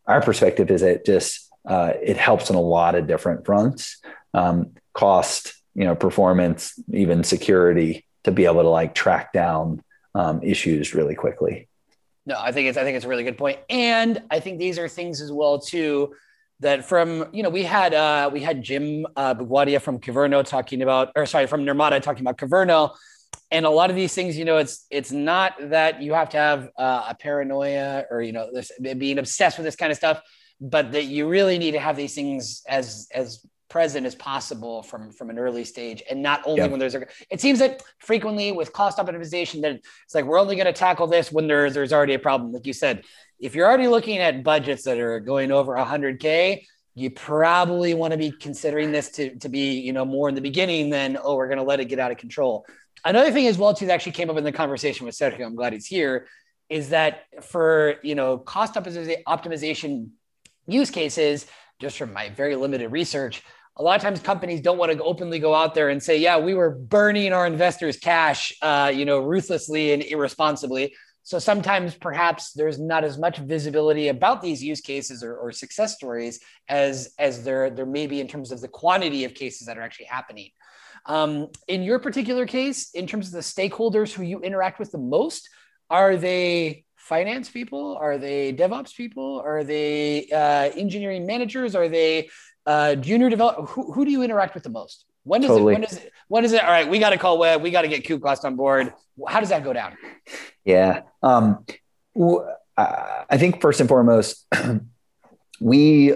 our perspective is it just uh, it helps on a lot of different fronts. Um, cost you know performance even security to be able to like track down um, issues really quickly no, I think it's I think it's a really good point, and I think these are things as well too that from you know we had uh, we had Jim uh, Bugwadia from Kyverno talking about, or sorry, from Nirmata talking about Kyverno, and a lot of these things, you know, it's it's not that you have to have uh, a paranoia or you know this being obsessed with this kind of stuff, but that you really need to have these things as as present as possible from from an early stage and not only yep. when there's a it seems that frequently with cost optimization that it's like we're only going to tackle this when there's there's already a problem like you said if you're already looking at budgets that are going over 100k you probably want to be considering this to, to be you know more in the beginning than oh we're going to let it get out of control another thing as well too that actually came up in the conversation with Sergio. I'm glad he's here. Is that for you know cost optimization use cases? Just from my very limited research, a lot of times companies don't want to openly go out there and say, "Yeah, we were burning our investors' cash, uh, you know, ruthlessly and irresponsibly." So sometimes perhaps there's not as much visibility about these use cases or, or success stories as as there there may be in terms of the quantity of cases that are actually happening. Um, in your particular case, in terms of the stakeholders who you interact with the most, are they finance people? Are they DevOps people? Are they uh, engineering managers? Are they uh, junior develop? Who, who do you interact with the most? When does totally. it? When does it? When is it? All right, we got to call Webb. We got to get KubeCost on board. How does that go down? Yeah, um, I think first and foremost, we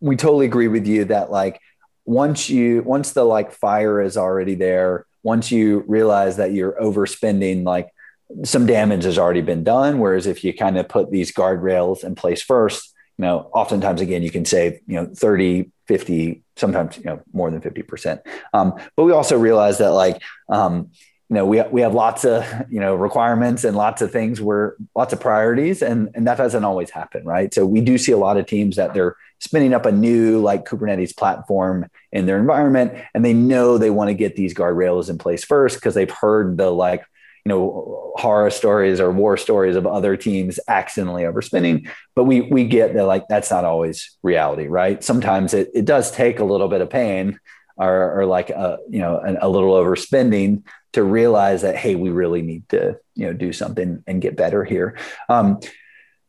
we totally agree with you that like once you once the like fire is already there once you realize that you're overspending like some damage has already been done whereas if you kind of put these guardrails in place first know oftentimes again you can save you know 30 50 sometimes you know more than 50% um, but we also realize that like um, you know we, we have lots of you know requirements and lots of things where lots of priorities and and that doesn't always happen right? So we do see a lot of teams that they're spinning up a new like Kubernetes platform in their environment, and they know they want to get these guardrails in place first because they've heard the like you know horror stories or war stories of other teams accidentally overspending but we we get that like that's not always reality right? Sometimes it, it does take a little bit of pain or, or like a you know a, a little overspending to realize that hey we really need to you know do something and get better here. Um,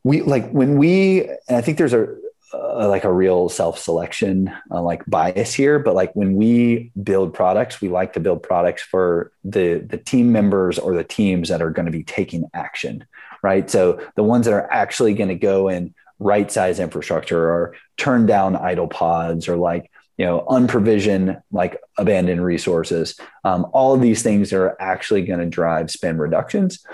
we like when we and i think there's a uh, like a real self-selection uh, like bias here but like when we build products we like to build products for the the team members or the teams that are going to be taking action right? So the ones that are actually going to go and right size infrastructure or turn down idle pods or like you know, unprovision like abandoned resources. Um, all of these things are actually going to drive spend reductions.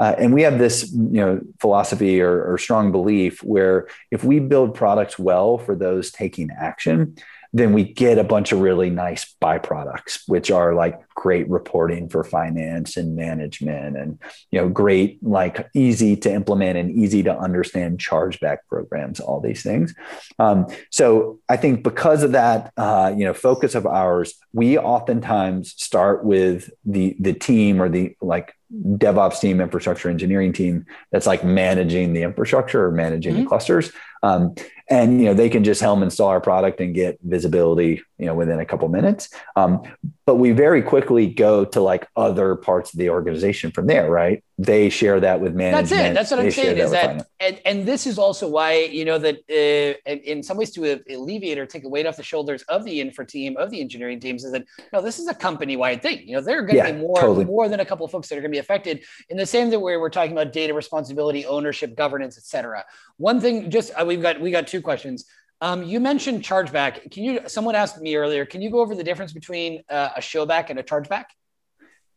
Uh, and we have this, you know, philosophy or, or strong belief where if we build products well for those taking action, then we get a bunch of really nice byproducts, which are like great reporting for finance and management and you know great like easy to implement and easy to understand chargeback programs all these things um, so i think because of that uh, you know focus of ours we oftentimes start with the the team or the like DevOps team, infrastructure engineering team that's like managing the infrastructure or managing mm-hmm. the clusters. Um, and you know they can just helm install our product and get visibility you know within a couple minutes. Um, but we very quickly go to like other parts of the organization from there right they share that with management that's it that's what i'm saying is that and, and this is also why you know that uh, in some ways to alleviate or take a weight off the shoulders of the infra team of the engineering teams is that no this is a company-wide thing you know there are going to yeah, be more totally. more than a couple of folks that are going to be affected in the same way we're talking about data responsibility ownership governance etc one thing just uh, we've got we got two questions um, you mentioned chargeback. Can you? Someone asked me earlier. Can you go over the difference between uh, a showback and a chargeback?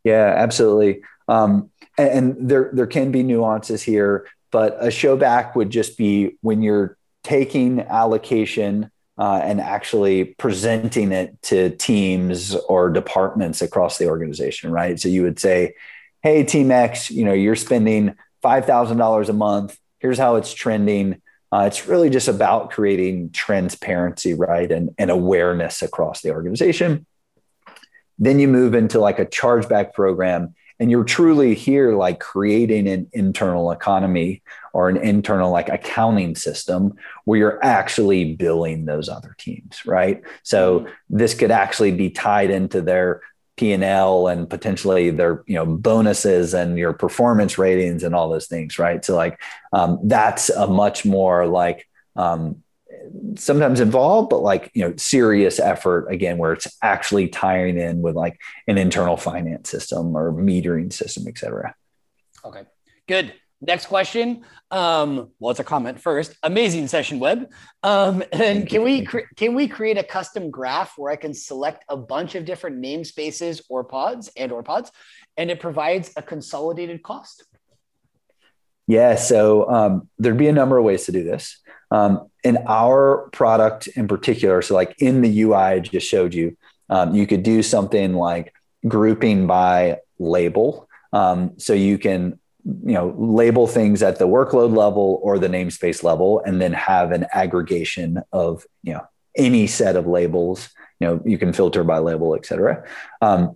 Yeah, absolutely. Um, and, and there there can be nuances here, but a showback would just be when you're taking allocation uh, and actually presenting it to teams or departments across the organization, right? So you would say, "Hey, Team X, you know, you're spending five thousand dollars a month. Here's how it's trending. Uh, it's really just about creating transparency, right, and, and awareness across the organization. Then you move into like a chargeback program, and you're truly here like creating an internal economy or an internal like accounting system where you're actually billing those other teams, right? So mm-hmm. this could actually be tied into their P&L and potentially their you know bonuses and your performance ratings and all those things right so like um, that's a much more like um, sometimes involved but like you know serious effort again where it's actually tying in with like an internal finance system or metering system et cetera okay good Next question. Um, well, it's a comment first. Amazing session Webb. Um, and can we cre- can we create a custom graph where I can select a bunch of different namespaces or pods and or pods, and it provides a consolidated cost? Yeah. So um, there'd be a number of ways to do this. Um, in our product in particular, so like in the UI I just showed you, um, you could do something like grouping by label. Um, so you can you know label things at the workload level or the namespace level and then have an aggregation of you know any set of labels you know you can filter by label et cetera um,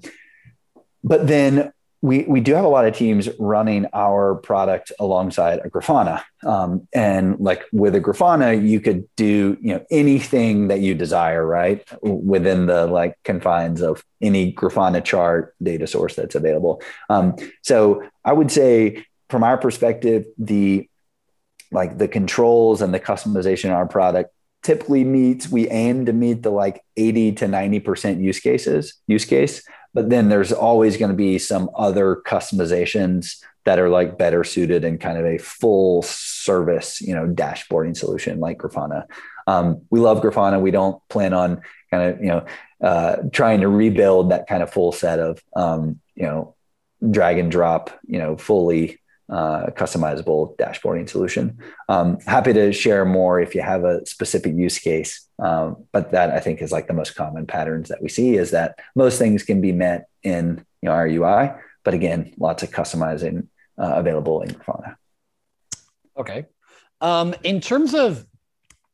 but then we, we do have a lot of teams running our product alongside a Grafana. Um, and like with a Grafana, you could do, you know, anything that you desire, right? Within the like confines of any Grafana chart data source that's available. Um, so I would say from our perspective, the like the controls and the customization of our product typically meets, we aim to meet the like 80 to 90% use cases, use case but then there's always going to be some other customizations that are like better suited in kind of a full service, you know, dashboarding solution like Grafana. Um, we love Grafana. We don't plan on kind of, you know, uh, trying to rebuild that kind of full set of, um, you know, drag and drop, you know, fully uh, customizable dashboarding solution. Um, happy to share more if you have a specific use case. Um, but that I think is like the most common patterns that we see is that most things can be met in you know, our UI, but again, lots of customizing uh, available in Grafana. Okay. Um, in terms of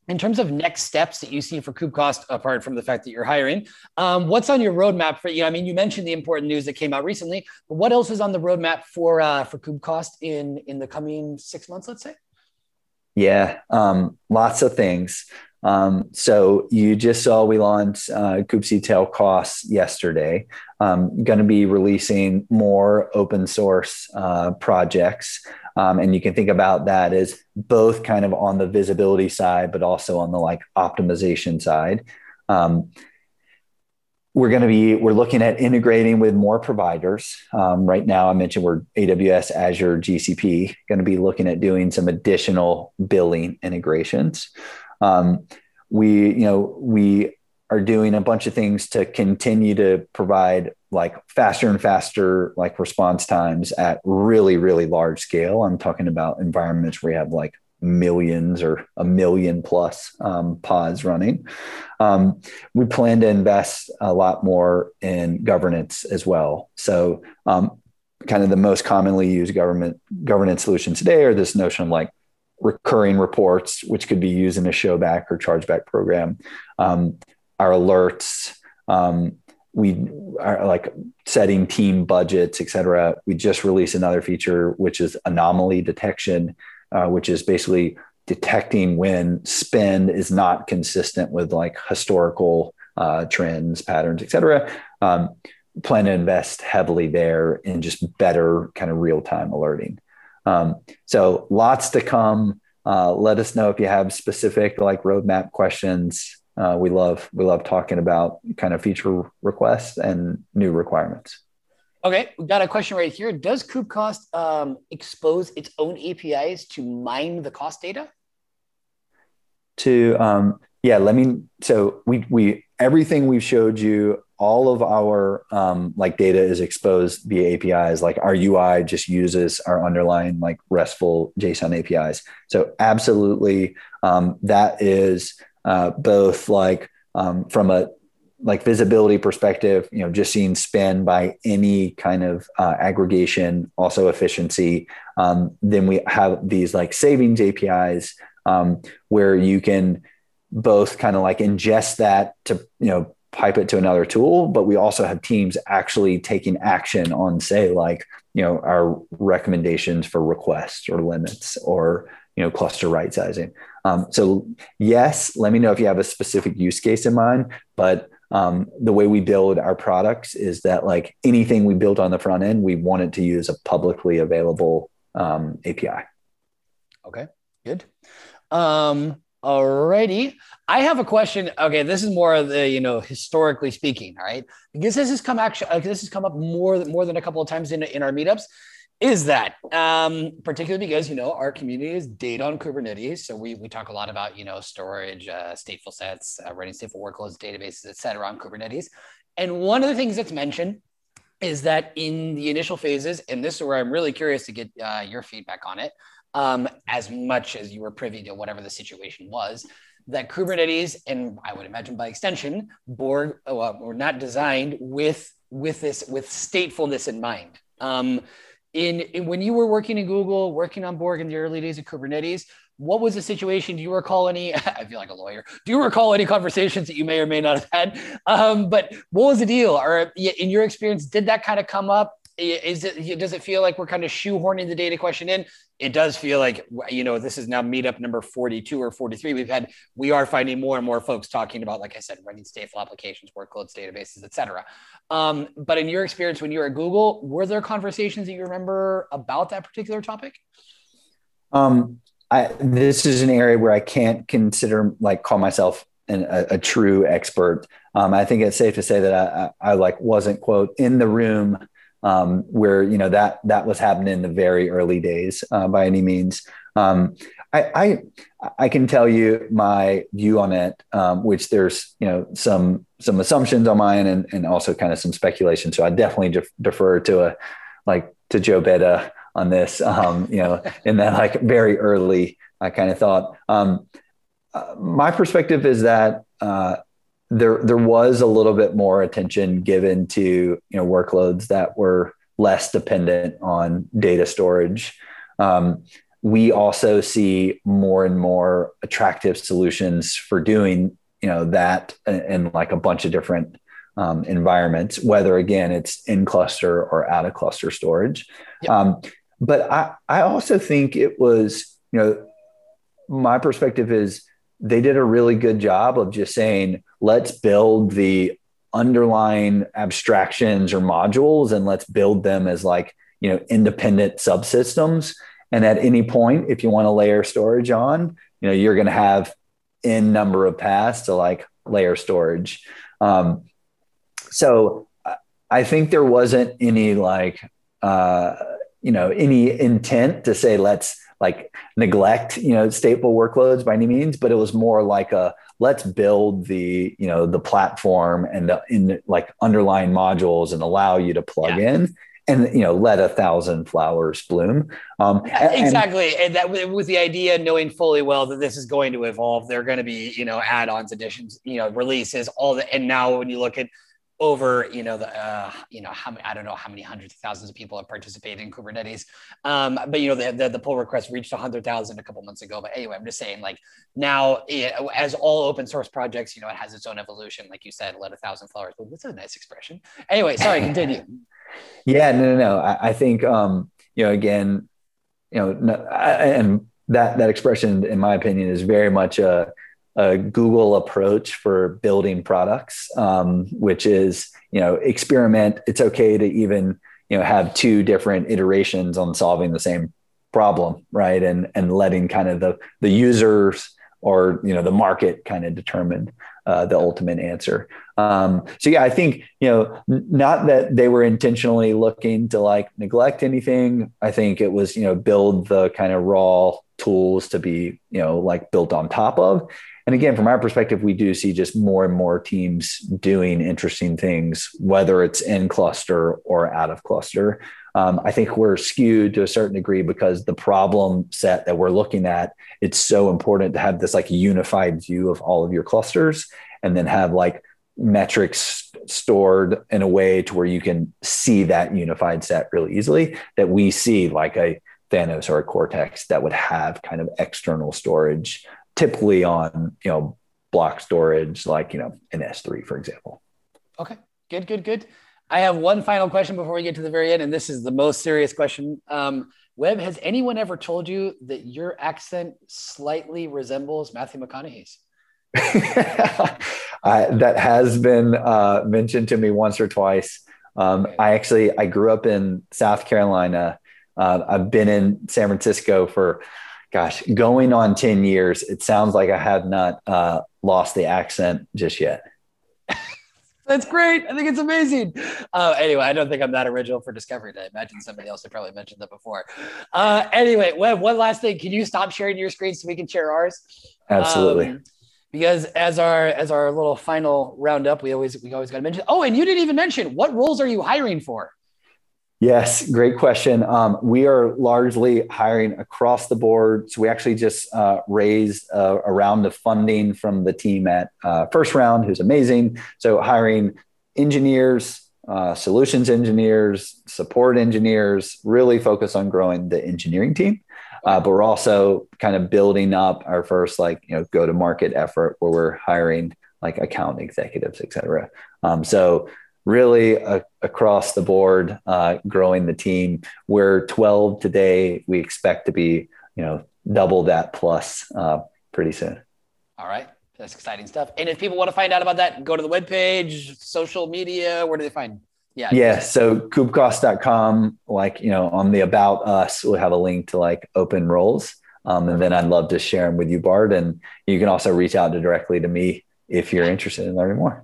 in terms of next steps that you see for KubeCost, apart from the fact that you're hiring, um, what's on your roadmap for you? I mean, you mentioned the important news that came out recently, but what else is on the roadmap for uh, for KubeCost in in the coming six months? Let's say. Yeah, um, lots of things. Um, so you just saw we launched uh, kubectl costs yesterday. Um, going to be releasing more open source uh, projects. Um, and you can think about that as both kind of on the visibility side, but also on the like optimization side. Um, we're going to be we're looking at integrating with more providers um, right now i mentioned we're aws azure gcp going to be looking at doing some additional billing integrations um, we you know we are doing a bunch of things to continue to provide like faster and faster like response times at really really large scale. I'm talking about environments where you have like millions or a million plus um, pods running. Um, we plan to invest a lot more in governance as well. So um, kind of the most commonly used government governance solutions today are this notion of like recurring reports which could be used in a showback or chargeback program. Um, our alerts um, we are like setting team budgets, et cetera. We just released another feature, which is anomaly detection, uh, which is basically detecting when spend is not consistent with like historical uh, trends, patterns, et cetera. Um, plan to invest heavily there in just better kind of real time alerting. Um, so lots to come. Uh, let us know if you have specific like roadmap questions uh, we love we love talking about kind of feature requests and new requirements. Okay, we got a question right here. Does KubeCost um, expose its own APIs to mine the cost data? To um, yeah, let me. So we we everything we've showed you, all of our um, like data is exposed via APIs. Like our UI just uses our underlying like RESTful JSON APIs. So absolutely, um, that is uh, both like um, from a like visibility perspective, you know, just seeing spend by any kind of uh, aggregation, also efficiency. Um, then we have these like savings APIs um, where you can both kind of like ingest that to you know pipe it to another tool, but we also have teams actually taking action on say like you know our recommendations for requests or limits or you know cluster right sizing. Um, so yes, let me know if you have a specific use case in mind. But um, the way we build our products is that like anything we build on the front end, we want it to use a publicly available um, API. Okay, good. Um, alrighty, I have a question. Okay, this is more of the you know historically speaking, all right? Because this has come actually, this has come up more more than a couple of times in in our meetups is that um, particularly because you know our community is data on kubernetes so we, we talk a lot about you know storage uh, stateful sets uh, running stateful workloads databases et cetera on kubernetes and one of the things that's mentioned is that in the initial phases and this is where i'm really curious to get uh, your feedback on it um, as much as you were privy to whatever the situation was that Kubernetes and I would imagine by extension Borg uh, were not designed with with this with statefulness in mind. Um, in, in, when you were working in Google, working on Borg in the early days of Kubernetes, what was the situation? Do you recall any? I feel like a lawyer. Do you recall any conversations that you may or may not have had? Um, but what was the deal? Or in your experience, did that kind of come up? Is it? Does it feel like we're kind of shoehorning the data question in? It does feel like you know this is now meetup number forty-two or forty-three. We've had we are finding more and more folks talking about, like I said, running stateful applications, workloads, databases, etc. Um, but in your experience when you were at Google, were there conversations that you remember about that particular topic? Um, I, this is an area where I can't consider like call myself an, a, a, true expert. Um, I think it's safe to say that I, I, I, like wasn't quote in the room um, where you know that that was happening in the very early days uh, by any means. Um, I, I, I can tell you my view on it, um, which there's you know some some assumptions on mine and and also kind of some speculation. So I definitely def- defer to a like to Joe Beda on this, um, you know, in that like very early I kind of thought. Um, uh, my perspective is that uh, there there was a little bit more attention given to you know workloads that were less dependent on data storage. Um, we also see more and more attractive solutions for doing you know that in, like a bunch of different um, environments, whether again it's in cluster or out of cluster storage. Yep. Um, but I, I also think it was, you know, my perspective is they did a really good job of just saying, let's build the underlying abstractions or modules and let's build them as like, you know, independent subsystems. And at any point, if you want to layer storage on, you know, you're going to have in number of paths to like layer storage. Um, so I think there wasn't any like, uh, you know any intent to say let's like neglect you know stateful workloads by any means but it was more like a let's build the you know the platform and the in like underlying modules and allow you to plug yeah. in and you know let a thousand flowers bloom um, exactly and, and that with the idea knowing fully well that this is going to evolve there are going to be you know add-ons additions you know releases all the and now when you look at over you know the uh, you know how many I don't know how many hundreds of thousands of people have participated in Kubernetes, um, but you know the, the, the pull request reached hundred thousand a couple months ago. But anyway, I'm just saying like now it, as all open source projects, you know it has its own evolution. Like you said, let a thousand flowers. But that's a nice expression. Anyway, sorry, continue. yeah, no, no, no. I, I think um, you know again, you know, no, I, and that that expression, in my opinion, is very much a a Google approach for building products, um, which is you know experiment. It's okay to even you know have two different iterations on solving the same problem, right? And and letting kind of the the users or you know the market kind of determine uh, the ultimate answer. Um, so yeah, I think you know not that they were intentionally looking to like neglect anything. I think it was you know build the kind of raw tools to be you know like built on top of and again, from our perspective, we do see just more and more teams doing interesting things, whether it's in cluster or out of cluster. Um, I think we're skewed to a certain degree because the problem set that we're looking at, it's so important to have this like unified view of all of your clusters and then have like metrics stored in a way to where you can see that unified set really easily that we see like a Thanos or a Cortex that would have kind of external storage typically on you know block storage like you know an S3 for example. Okay, good, good, good. I have one final question before we get to the very end, and this is the most serious question. Um, Webb, has anyone ever told you that your accent slightly resembles Matthew McConaughey's? I, that has been uh, mentioned to me once or twice. Um, I actually I grew up in South Carolina. Uh, I've been in San Francisco for gosh, going on 10 years, it sounds like I have not uh, lost the accent just yet. That's great. I think it's amazing. Uh, anyway, I don't think I'm that original for Discovery I imagine somebody else had probably mentioned that before. Uh, anyway, Webb, one last thing. Can you stop sharing your screen so we can share ours? Absolutely. Um, because as our as our little final roundup, we always we always got to mention. Oh, and you didn't even mention what roles are you hiring for? Yes, great question. Um, we are largely hiring across the board. So we actually just uh, raised uh, a round of funding from the team at uh, First Round, who's amazing. So hiring engineers, uh, solutions engineers, support engineers, really focus on growing the engineering team. Uh, but we're also kind of building up our first like you know go to market effort where we're hiring like account executives, et cetera. Um, so really uh, across the board, uh, growing the team. We're 12 today. We expect to be, you know, double that plus uh, pretty soon. All right. That's exciting stuff. And if people want to find out about that, go to the webpage, social media, where do they find? Yeah. Yeah. So kubecost.com, like, you know, on the about us, we'll have a link to like open roles. Um, and then I'd love to share them with you, Bart. And you can also reach out to directly to me if you're interested in learning more.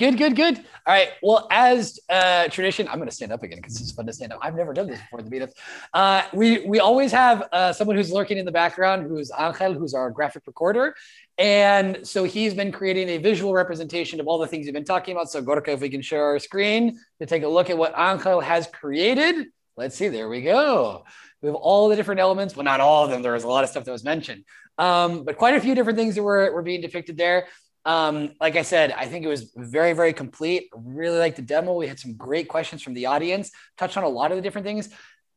Good, good, good. All right. Well, as uh, tradition, I'm going to stand up again because it's fun to stand up. I've never done this before the meetup. Uh, we we always have uh, someone who's lurking in the background, who's Angel, who's our graphic recorder, and so he's been creating a visual representation of all the things you've been talking about. So Gorka, if we can share our screen to take a look at what Angel has created. Let's see. There we go. We have all the different elements. Well, not all of them. There was a lot of stuff that was mentioned, um, but quite a few different things that were, were being depicted there. Um, like I said, I think it was very, very complete. Really like the demo. We had some great questions from the audience, touched on a lot of the different things.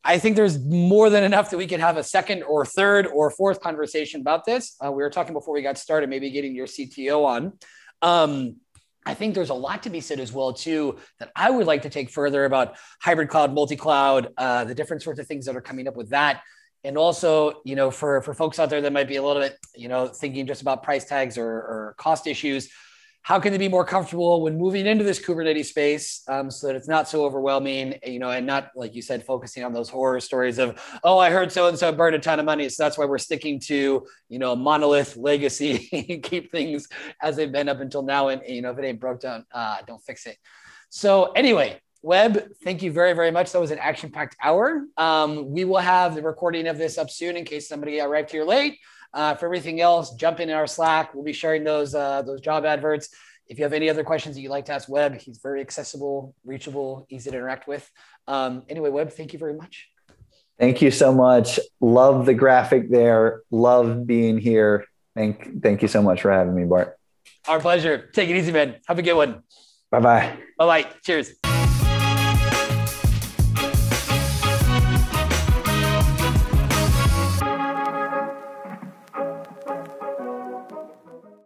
I think there's more than enough that we could have a second or third or fourth conversation about this. Uh, we were talking before we got started, maybe getting your CTO on. Um, I think there's a lot to be said as well too that I would like to take further about hybrid cloud, multi-cloud, uh, the different sorts of things that are coming up with that and also you know for for folks out there that might be a little bit you know thinking just about price tags or, or cost issues how can they be more comfortable when moving into this kubernetes space um, so that it's not so overwhelming you know and not like you said focusing on those horror stories of oh i heard so and so burned a ton of money. So that's why we're sticking to you know monolith legacy keep things as they've been up until now. And you know if it ain't broke down uh, don't fix it. So anyway Webb, thank you very, very much. That was an action packed hour. Um, we will have the recording of this up soon in case somebody arrived here late. Uh, for everything else, jump in our Slack. We'll be sharing those, uh, those job adverts. If you have any other questions that you'd like to ask Webb, he's very accessible, reachable, easy to interact with. Um, anyway, Webb, thank you very much. Thank you so much. Love the graphic there. Love being here. Thank, thank you so much for having me, Bart. Our pleasure. Take it easy, man. Have a good one. Bye bye. Bye bye. Cheers.